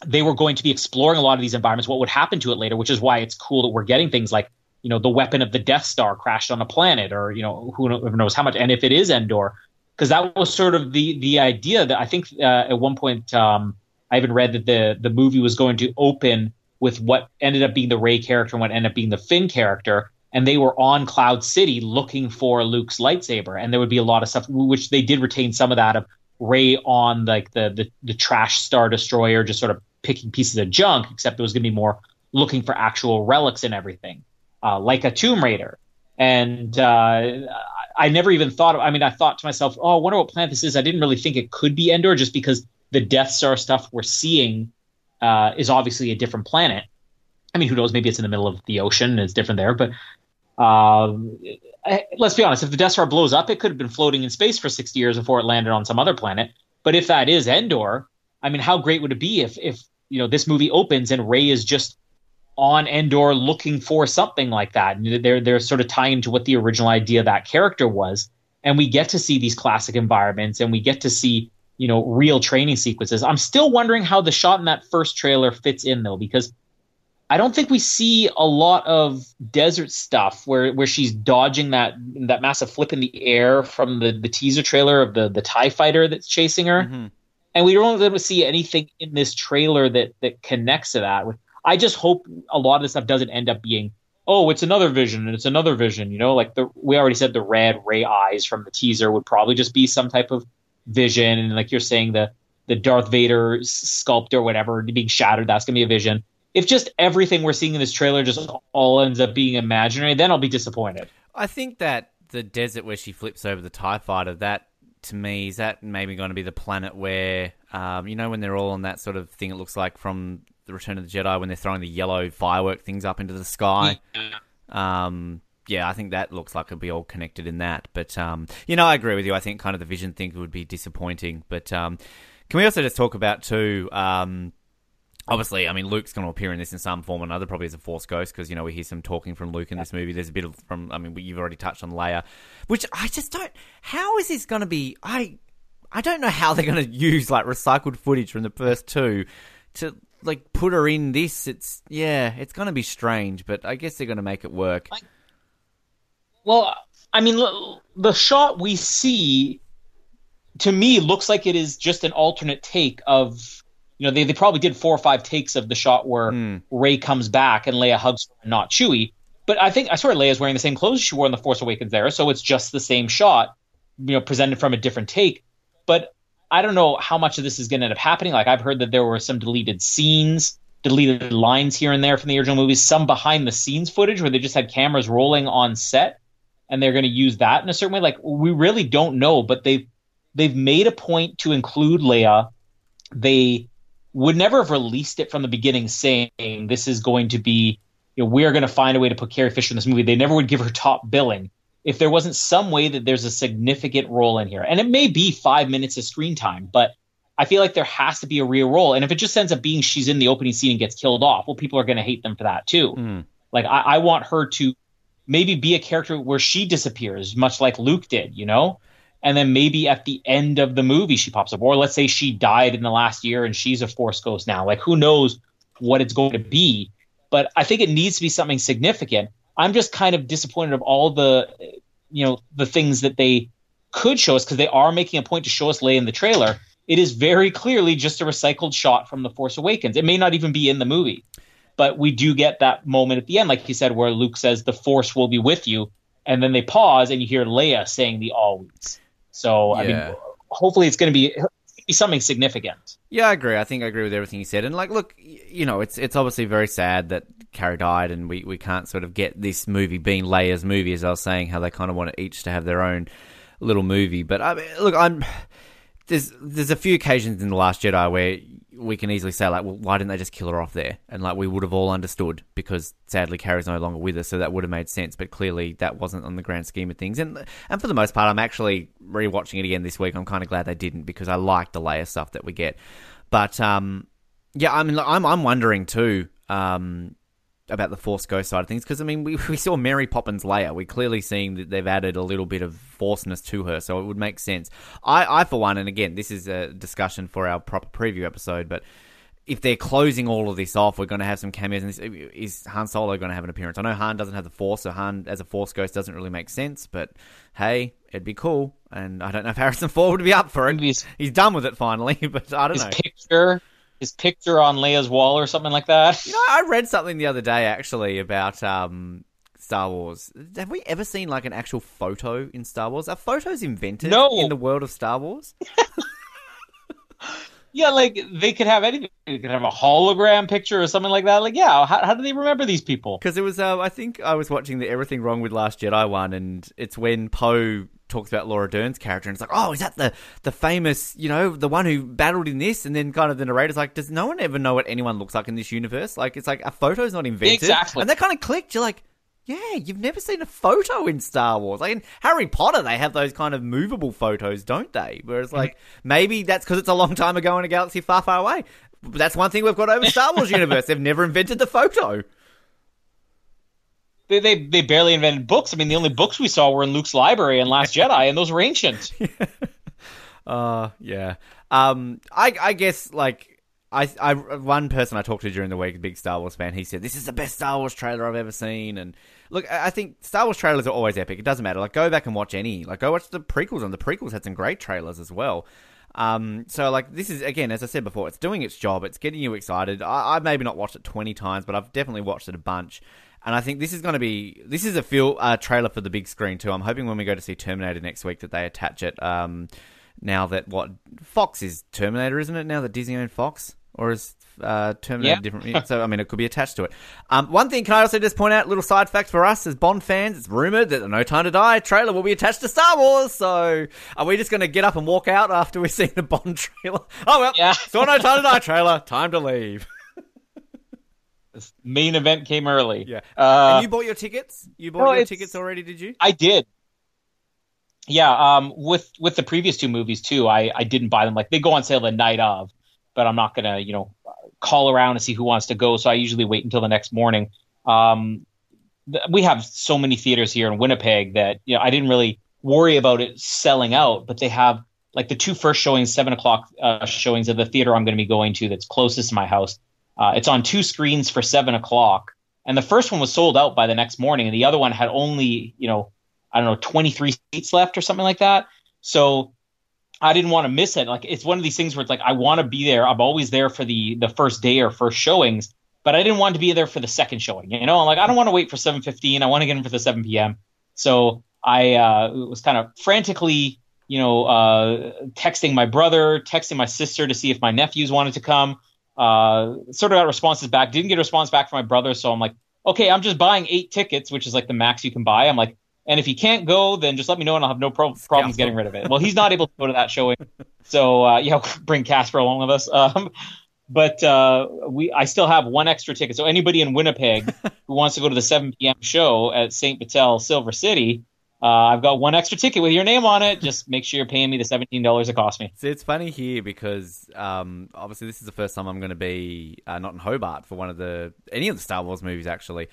they were going to be exploring a lot of these environments, what would happen to it later, which is why it's cool that we're getting things like, you know, the weapon of the Death Star crashed on a planet, or, you know, who knows how much, and if it is Endor, because that was sort of the the idea that I think uh, at one point um, I even read that the the movie was going to open with what ended up being the Rey character and what ended up being the Finn character, and they were on Cloud City looking for Luke's lightsaber, and there would be a lot of stuff which they did retain some of that of Rey on like the the, the trash star destroyer, just sort of picking pieces of junk, except it was going to be more looking for actual relics and everything, uh, like a Tomb Raider. And uh, I never even thought of. I mean, I thought to myself, "Oh, I wonder what planet this is." I didn't really think it could be Endor, just because the Death Star stuff we're seeing uh, is obviously a different planet. I mean, who knows? Maybe it's in the middle of the ocean and it's different there. But um, let's be honest: if the Death Star blows up, it could have been floating in space for sixty years before it landed on some other planet. But if that is Endor, I mean, how great would it be if if you know this movie opens and Rey is just on Endor looking for something like that. And They're they're sort of tying to what the original idea of that character was, and we get to see these classic environments, and we get to see you know real training sequences. I'm still wondering how the shot in that first trailer fits in though, because I don't think we see a lot of desert stuff where where she's dodging that that massive flip in the air from the the teaser trailer of the the Tie Fighter that's chasing her Mhm. And we don't see anything in this trailer that that connects to that. I just hope a lot of this stuff doesn't end up being, oh, it's another vision and it's another vision. You know, like the we already said the red ray eyes from the teaser would probably just be some type of vision, and like you're saying the the Darth Vader sculpt or whatever being shattered, that's gonna be a vision. If just everything we're seeing in this trailer just all ends up being imaginary, then I'll be disappointed. I think that the desert where she flips over the Tie Fighter, that to me is that maybe going to be the planet where, um, you know, when they're all on that sort of thing. It looks like from the Return of the Jedi when they're throwing the yellow firework things up into the sky. Um, yeah, I think that looks like it'll be all connected in that. But um, you know, I agree with you. I think kind of the Vision thing would be disappointing. But um, can we also just talk about too? Obviously, I mean, Luke's going to appear in this in some form or another, probably as a Force Ghost, because you know we hear some talking from Luke in this movie. There's a bit of from, I mean, you've already touched on Leia, which I just don't. How is this going to be? I I don't know how they're going to use like recycled footage from the first two to like put her in this. It's yeah, it's going to be strange, but I guess they're going to make it work. Well, I mean, the shot we see to me looks like it is just an alternate take of you know they, they probably did four or five takes of the shot where Mm. Rey comes back and Leia hugs not Chewie. But I think I swear Leia's wearing the same clothes she wore in the Force Awakens there, so it's just the same shot, you know, presented from a different take. But I don't know how much of this is going to end up happening. Like I've heard that there were some deleted scenes, deleted lines here and there from the original movies, some behind the scenes footage where they just had cameras rolling on set, and they're going to use that in a certain way. Like we really don't know, but they they've made a point to include Leia. They would never have released it from the beginning, saying this is going to be, you know, we're going to find a way to put Carrie Fisher in this movie. They never would give her top billing if there wasn't some way that there's a significant role in here. And it may be five minutes of screen time, but I feel like there has to be a real role. And if it just ends up being she's in the opening scene and gets killed off, well, people are going to hate them for that too. Mm. Like I, I want her to maybe be a character where she disappears, much like Luke did, you know? And then maybe at the end of the movie she pops up. Or let's say she died in the last year and she's a force ghost now. Like who knows what it's going to be. But I think it needs to be something significant. I'm just kind of disappointed of all the you know, the things that they could show us because they are making a point to show us Leia in the trailer. It is very clearly just a recycled shot from The Force Awakens. It may not even be in the movie but we do get that moment at the end, like you said, where Luke says, "The Force will be with you," and then they pause, and you hear Leia saying the "always." So, I mean, hopefully, it's going to be, be something significant. Yeah, I agree. I think I agree with everything you said. And like, look, you know, it's it's obviously very sad that Carrie died, and we, we can't sort of get this movie being Leia's movie, as I was saying, how they kind of want each to have their own little movie. But I mean, look, I'm there's there's a few occasions in the Last Jedi where we can easily say like, well, why didn't they just kill her off there? And like, we would have all understood because sadly Carrie's no longer with us, so that would have made sense. But clearly, that wasn't on the grand scheme of things. And and for the most part, I'm actually rewatching it again this week. I'm kind of glad they didn't because I like the Leia stuff that we get. But um, yeah, I mean, I'm I'm wondering too. Um, about the Force Ghost side of things because I mean we, we saw Mary Poppins Leia. We're clearly seeing that they've added a little bit of forceness to her, so it would make sense. I, I for one, and again, this is a discussion for our proper preview episode, but if they're closing all of this off, we're going to have some cameos. And this, is Han Solo going to have an appearance? I know Han doesn't have the Force, so Han as a Force Ghost doesn't really make sense. But hey, it'd be cool, and I don't know if Harrison Ford would be up for it. His, He's done with it finally, but I don't his know. picture, his picture on Leia's wall or something like that. You know, I read something the other day actually about um, Star Wars. Have we ever seen like an actual photo in Star Wars? Are photos invented No. in the world of Star Wars? Yeah, like they could have anything. They could have a hologram picture or something like that. Like, yeah, how, how do they remember these people? Because it was, uh, I think I was watching the Everything Wrong with Last Jedi one, and it's when Poe talks about Laura Dern's character, and it's like, oh, is that the the famous, you know, the one who battled in this? And then kind of the narrator's like, does no one ever know what anyone looks like in this universe? Like, it's like a photo's not invented, Exactly. And that kind of clicked. You're like. Yeah, you've never seen a photo in Star Wars. Like in Harry Potter, they have those kind of movable photos, don't they? Whereas, mm-hmm. like, maybe that's because it's a long time ago in a galaxy far, far away. That's one thing we've got over Star Wars universe. They've never invented the photo. They, they they barely invented books. I mean, the only books we saw were in Luke's library and Last Jedi, and those were ancient. Uh, yeah. Um, I, I guess like I, I, one person I talked to during the week, a big Star Wars fan, he said this is the best Star Wars trailer I've ever seen. And look, I think Star Wars trailers are always epic. It doesn't matter. Like, go back and watch any. Like, go watch the prequels, and the prequels had some great trailers as well. Um, so like this is again, as I said before, it's doing its job. It's getting you excited. I, I've maybe not watched it twenty times, but I've definitely watched it a bunch. And I think this is going to be this is a feel uh, trailer for the big screen too. I'm hoping when we go to see Terminator next week that they attach it. Um, now that what Fox is Terminator, isn't it? Now that Disney owned Fox, or is uh, Terminator Yeah. different? so I mean, it could be attached to it. Um, one thing can I also just point out, little side fact for us as Bond fans, it's rumored that the No Time to Die trailer will be attached to Star Wars. So are we just going to get up and walk out after we've seen the Bond trailer? Oh well, Yeah. saw No Time to Die trailer. Time to leave. The main event came early. Yeah. Uh, and you bought your tickets? You bought no, your tickets already? Did you? I did. Yeah, um, with with the previous two movies too, I I didn't buy them. Like they go on sale the night of, but I'm not gonna you know call around and see who wants to go. So I usually wait until the next morning. Um, th- we have so many theaters here in Winnipeg that you know I didn't really worry about it selling out, but they have like the two first showings, seven o'clock uh, showings of the theater I'm going to be going to that's closest to my house. Uh, it's on two screens for seven o'clock, and the first one was sold out by the next morning, and the other one had only you know I don't know 23 seats left or something like that. So I didn't want to miss it. Like it's one of these things where it's like I want to be there. I'm always there for the the first day or first showings, but I didn't want to be there for the second showing. You know, I'm like I don't want to wait for 7:15. I want to get in for the 7 p.m. So I uh, was kind of frantically, you know, uh, texting my brother, texting my sister to see if my nephews wanted to come. Uh, sort of got responses back. Didn't get a response back from my brother, so I'm like, okay, I'm just buying eight tickets, which is like the max you can buy. I'm like, and if you can't go, then just let me know, and I'll have no pro- problems getting rid of it. Well, he's not able to go to that showing, so uh, yeah, bring Casper along with us. Um, but uh, we, I still have one extra ticket. So anybody in Winnipeg who wants to go to the 7 p.m. show at St. Vital, Silver City, uh, I've got one extra ticket with your name on it. Just make sure you're paying me the seventeen dollars it cost me. See, it's funny here because um, obviously this is the first time I'm going to be uh, not in Hobart for one of the any of the Star Wars movies actually.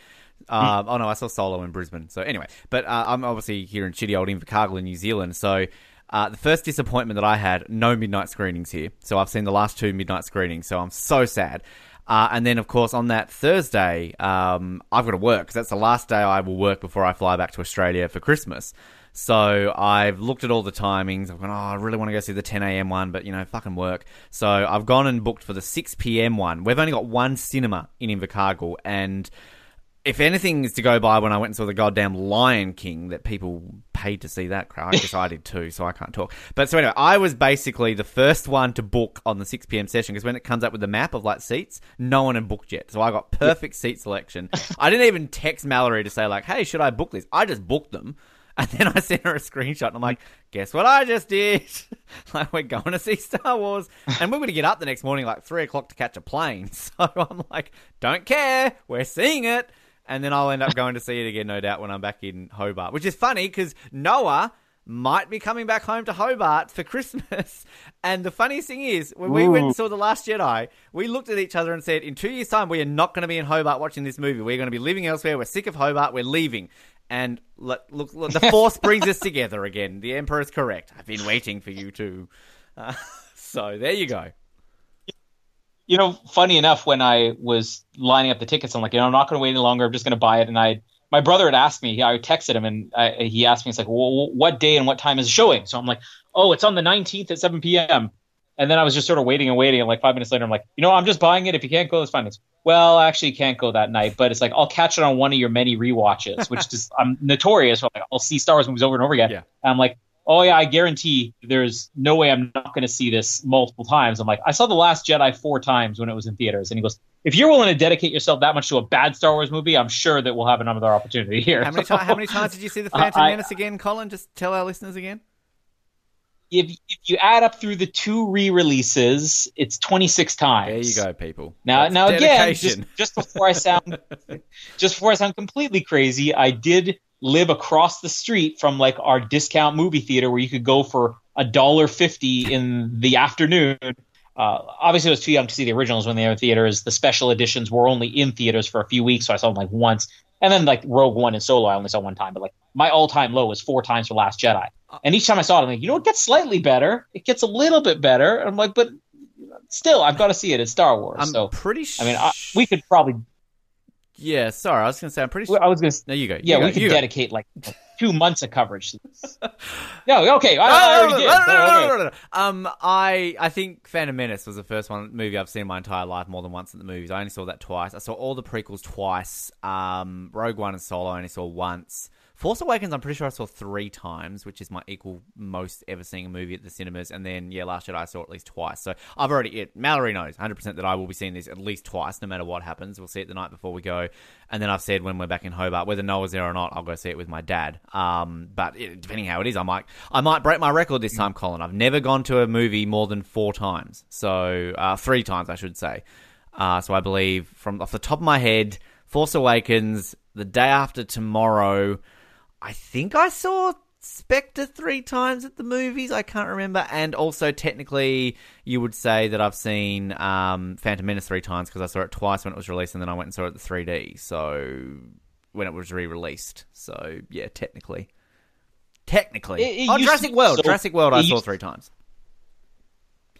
Um, Oh no, I saw Solo in Brisbane. So anyway, but uh, I'm obviously here in shitty old Invercargill in New Zealand. So uh, the first disappointment that I had, no midnight screenings here. So I've seen the last two midnight screenings. So I'm so sad. Uh, and then, of course, on that Thursday, um, I've got to work because that's the last day I will work before I fly back to Australia for Christmas. So I've looked at all the timings. I've gone, oh, I really want to go see the 10 a.m. one, but you know, fucking work. So I've gone and booked for the 6 p.m. one. We've only got one cinema in Invercargill, and if anything is to go by when I went and saw the goddamn Lion King that people paid to see that crap. I guess I did too, so I can't talk. But so anyway, I was basically the first one to book on the 6 p.m. session because when it comes up with the map of like seats, no one had booked yet. So I got perfect seat selection. I didn't even text Mallory to say like, "Hey, should I book this?" I just booked them. And then I sent her a screenshot, and I'm like, "Guess what I just did? like, we're going to see Star Wars, and we're going to get up the next morning like three o'clock to catch a plane." So I'm like, "Don't care, we're seeing it." And then I'll end up going to see it again, no doubt, when I'm back in Hobart. Which is funny because Noah might be coming back home to Hobart for Christmas. And the funniest thing is, when we went and saw The Last Jedi, we looked at each other and said, in two years' time, we are not going to be in Hobart watching this movie. We're going to be living elsewhere. We're sick of Hobart. We're leaving. And look, look, look the Force brings us together again. The Emperor is correct. I've been waiting for you too. Uh, so there you go. You know, funny enough, when I was lining up the tickets, I'm like, you know, I'm not going to wait any longer. I'm just going to buy it. And I, my brother had asked me. I texted him, and I, he asked me, "It's like, well, what day and what time is it showing?" So I'm like, "Oh, it's on the 19th at 7 p.m." And then I was just sort of waiting and waiting. And like five minutes later, I'm like, you know, I'm just buying it. If you can't go, it's fine. It's, well, I actually can't go that night, but it's like I'll catch it on one of your many rewatches, which is I'm notorious. For, like, I'll see Star Wars movies over and over again. Yeah. And I'm like, oh yeah, I guarantee there's no way I'm not going to see this multiple times. I'm like, I saw the Last Jedi four times when it was in theaters, and he goes, if you're willing to dedicate yourself that much to a bad Star Wars movie, I'm sure that we'll have another opportunity here. How many, So- ti- how many times did you see The Phantom I- Menace again, Colin? Just tell our listeners again. if, if you add up through the two re-releases, it's 26 times. There you go, people. Now, That's now again, just, just before I sound, just before I sound completely crazy, I did live across the street from like our discount movie theater where you could go for a dollar fifty in the afternoon. Uh, obviously, I was too young to see the originals when they were in theaters. The special editions were only in theaters for a few weeks, so I saw them like once. And then like Rogue One and Solo, I only saw one time. But like my all-time low was four times for Last Jedi. And each time I saw it, I'm like, you know, it gets slightly better. It gets a little bit better. And I'm like, but still, I've got to see it. It's Star Wars. I'm so pretty I mean, I, we could probably. Yeah, sorry, I was going to say I'm pretty well. I was gonna. No, you go. Yeah, you we go, could you go. dedicate like two months of coverage to this. No, okay, I, I already did. so, okay. Um, I I think Phantom Menace was the first one movie I've seen in my entire life more than once at the movies. I only saw that twice. I saw all the prequels twice. Um, Rogue One and Solo I only saw once. Force Awakens, I'm pretty sure I saw three times, which is my equal most ever seeing a movie at the cinemas. And then, yeah, Last year I saw at least twice. So I've already, it, Mallory knows 100% that I will be seeing this at least twice, no matter what happens. We'll see it the night before we go. And then I've said when we're back in Hobart, whether Noah's there or not, I'll go see it with my dad. Um, but it, depending how it is, I might, I might break my record this time, Colin. I've never gone to a movie more than four times. So, uh, three times, I should say. Uh, so I believe from off the top of my head, Force Awakens, the day after tomorrow. I think I saw Spectre three times at the movies. I can't remember. And also, technically, you would say that I've seen um, Phantom Menace three times because I saw it twice when it was released, and then I went and saw it at the 3D. So when it was re-released. So yeah, technically, technically, It- it oh, Jurassic World, so- Jurassic World, I saw used- three times.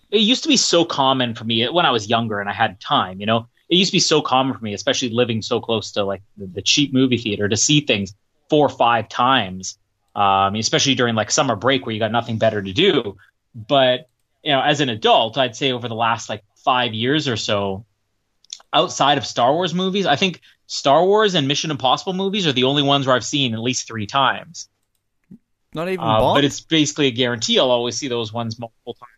it used to be so common for me when I was younger and I had time, you know. It used to be so common for me, especially living so close to like the, the cheap movie theater, to see things four or five times. Um, especially during like summer break where you got nothing better to do. But you know, as an adult, I'd say over the last like five years or so, outside of Star Wars movies, I think Star Wars and Mission Impossible movies are the only ones where I've seen at least three times. Not even Uh, but it's basically a guarantee I'll always see those ones multiple times.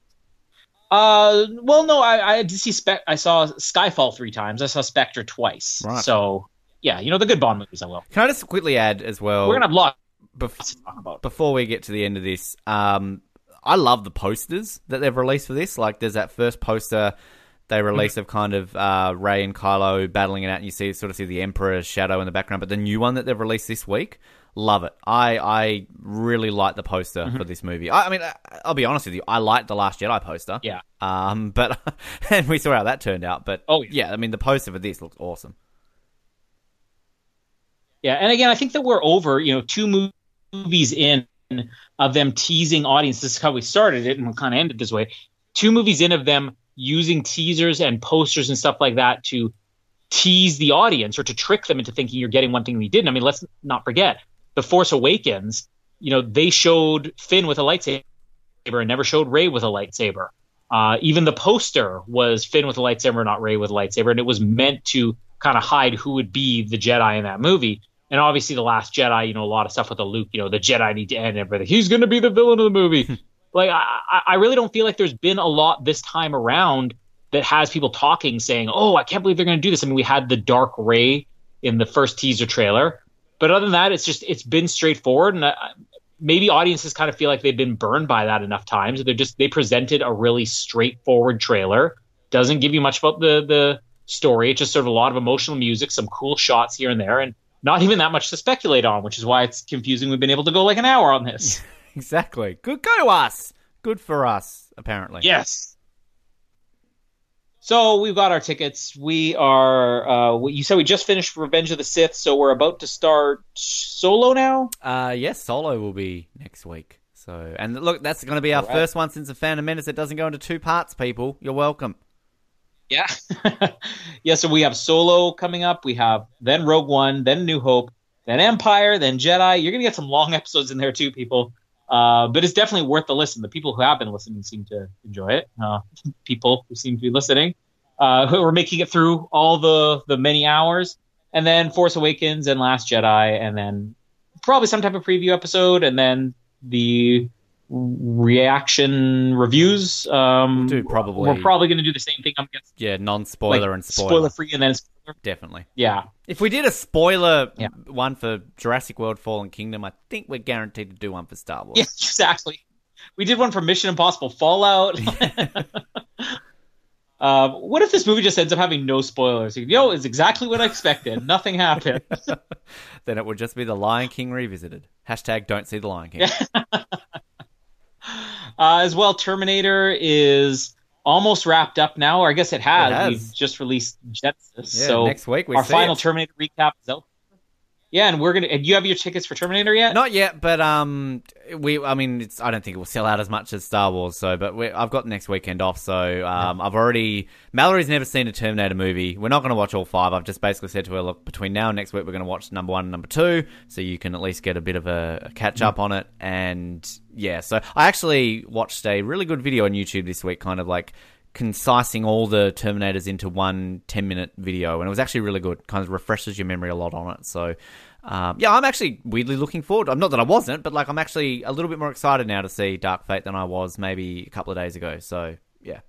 Uh, well, no, I, I did see Spec. I saw Skyfall three times. I saw Spectre twice. Right. So yeah, you know the good Bond movies. I will. Can I just quickly add as well? We're gonna have lots bef- to talk about. before we get to the end of this, um, I love the posters that they've released for this. Like, there's that first poster they released of kind of uh, Rey and Kylo battling it out, and you see sort of see the Emperor's shadow in the background. But the new one that they've released this week, love it. I I really like the poster for this movie. I, I mean, I'll be honest with you, I liked the Last Jedi poster. Yeah. Um, but and we saw how that turned out. But Oh, yeah. yeah, I mean, the poster for this looks awesome. Yeah, and again, I think that we're over. You know, two movies in of them teasing audience. This is how we started it, and we kind of ended this way. Two movies in of them using teasers and posters and stuff like that to tease the audience or to trick them into thinking you're getting one thing we didn't. I mean, let's not forget the Force Awakens. You know, they showed Finn with a lightsaber and never showed Rey with a lightsaber. Uh, even the poster was Finn with a lightsaber, not Rey with a lightsaber, and it was meant to kind of hide who would be the Jedi in that movie. And obviously, the Last Jedi, you know, a lot of stuff with the Luke, you know, the Jedi need to end everything. He's going to be the villain of the movie. like, I, I- really don't feel like there's been a lot this time around that has people talking, saying, "Oh, I can't believe they're going to do this." I mean, we had the Dark Rey in the first teaser trailer, but other than that, it's just it's been straightforward, and I, maybe audiences kind of feel like they've been burned by that enough times. They're just they presented a really straightforward trailer, doesn't give you much about the the story. It's just sort of a lot of emotional music, some cool shots here and there, and not even that much to speculate on, which is why it's confusing. We've been able to go like an hour on this. Exactly. Good go to us. Good for us. Apparently. yes. So we've got our tickets. We are. Uh, you said we just finished Revenge of the Sith, so we're about to start Solo now. Uh, yes, Solo will be next week. So, and look, that's going to be our Alright. first one since the Phantom Menace. It doesn't go into two parts, people. You're welcome. Yeah. yeah, so we have Solo coming up. We have then Rogue One, then New Hope, then Empire, then Jedi. You're going to get some long episodes in there too, people. Uh, but it's definitely worth the listen. The people who have been listening seem to enjoy it. Uh, people who seem to be listening, uh, who are making it through all the, the many hours. And then Force Awakens and Last Jedi, and then probably some type of preview episode, and then the reaction reviews. Um, do probably- We're probably going to do the same thing. I'm guessing Yeah, non-spoiler like, and spoiler. spoiler free and then spoiler. Definitely. Yeah. If we did a spoiler Yeah. one for Jurassic World: Fallen Kingdom, I think we're guaranteed to do one for Star Wars. Yeah, exactly. We did one for Mission Impossible Fallout. um, what if this movie just ends up having no spoilers? Yo, it's exactly what I expected. Nothing happened. then it would just be the Lion King revisited. Hashtag Don't see the Lion King. Uh, as well, Terminator is almost wrapped up now, or I guess it has. It has. We've just released Genisys, Yeah, so next week we our final it. Terminator recap is out. Yeah, and we're gonna. And you have your tickets for Terminator yet? Not yet, but um, we. I mean, it's. I don't think it will sell out as much as Star Wars. So, but we, I've got next weekend off. So, um, I've already. Mallory's never seen a Terminator movie. We're not going to watch all five. I've just basically said to her, look, between now and next week, we're going to watch number one and number two, so you can at least get a bit of a, a catch up on it. And yeah, so I actually watched a really good video on YouTube this week, kind of like concising all the Terminators into one 10 minute video, and it was actually really good. Kind of refreshes your memory a lot on it. So, um, yeah, I'm actually weirdly looking forward. I'm not that I wasn't, but like I'm actually a little bit more excited now to see Dark Fate than I was maybe a couple of days ago. So, yeah.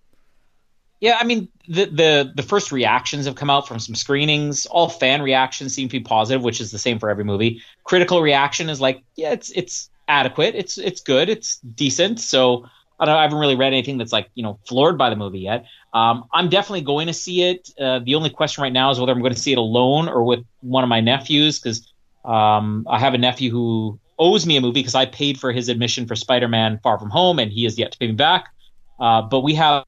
Yeah, I mean the the the first reactions have come out from some screenings. All fan reactions seem to be positive, which is the same for every movie. Critical reaction is like, yeah, it's it's adequate, it's it's good, it's decent. So I don't I haven't really read anything that's like you know floored by the movie yet. Um, I'm definitely going to see it. Uh, the only question right now is whether I'm going to see it alone or with one of my nephews because um, I have a nephew who owes me a movie because I paid for his admission for Spider-Man: Far From Home, and he has yet to pay me back. Uh, but we have.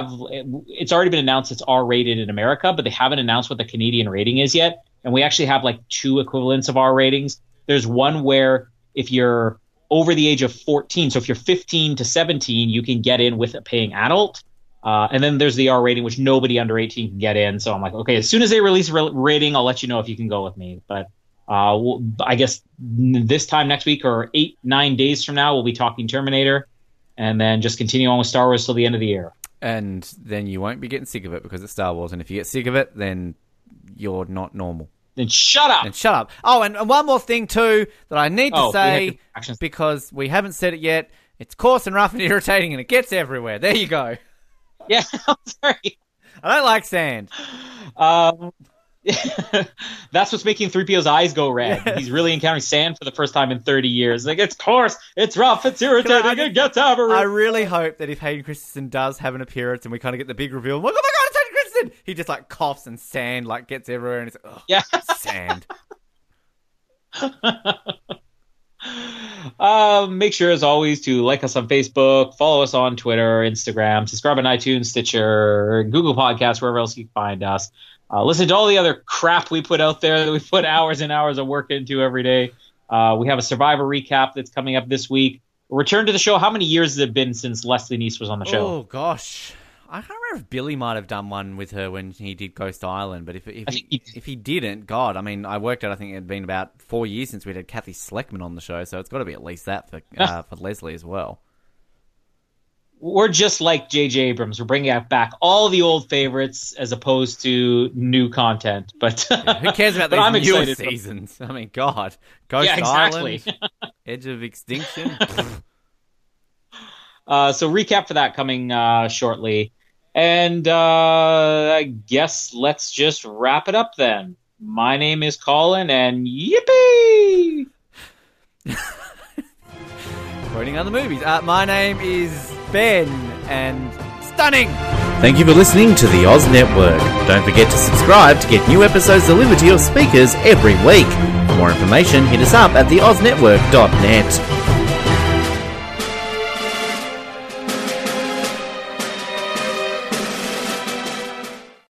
It's already been announced it's R rated in America, but they haven't announced what the Canadian rating is yet. And we actually have like two equivalents of R ratings. There's one where if you're over the age of 14, so if you're 15 to 17, you can get in with a paying adult. Uh, and then there's the R rating, which nobody under 18 can get in. So I'm like, okay, as soon as they release a rating, I'll let you know if you can go with me. But uh, we'll, I guess this time next week or eight, nine days from now, we'll be talking Terminator and then just continue on with Star Wars till the end of the year. And then you won't be getting sick of it because it's Star Wars. And if you get sick of it, then you're not normal. Then shut up. And shut up. Oh, and, and one more thing too that I need to oh, say we because we haven't said it yet. It's coarse and rough and irritating, and it gets everywhere. There you go. Yeah, I'm sorry. I don't like sand. Um, That's what's making 3PO's eyes go red. Yeah. He's really encountering sand for the first time in 30 years. Like, it's coarse, it's rough, it's irritating, I, it gets everywhere. I really hope that if Hayden Christensen does have an appearance and we kind of get the big reveal, oh my god, it's He just, like, coughs and sand, like, gets everywhere and it's, oh, yeah. sand. um, make sure, as always, to like us on Facebook, follow us on Twitter, Instagram, subscribe on iTunes, Stitcher, Google Podcasts, wherever else you can find us. Uh, listen to all the other crap we put out there that we put hours and hours of work into every day. Uh, we have a Survivor recap that's coming up this week. Return to the show. How many years has it been since Leslie Niece was on the show? Oh gosh, I can't remember if Billy might have done one with her when he did Ghost Island, but if if he, if he didn't, God, I mean, I worked out. I think it had been about four years since we'd had Kathy Sleckman on the show, so it's got to be at least that for uh, for Leslie as well we're just like J.J. Abrams. We're bringing back all the old favorites as opposed to new content. But yeah, who cares about these newer seasons? I mean, God, Ghost yeah, exactly. Island, Edge of Extinction. uh, so recap for that coming uh, shortly, and uh, I guess let's just wrap it up then. My name is Colin, and yippee! Quoting other movies. Uh, my name is Ben, and stunning! Thank you for listening to the Oz Network. Don't forget to subscribe to get new episodes delivered to your speakers every week. For more information, hit us up at theoznetwork.net.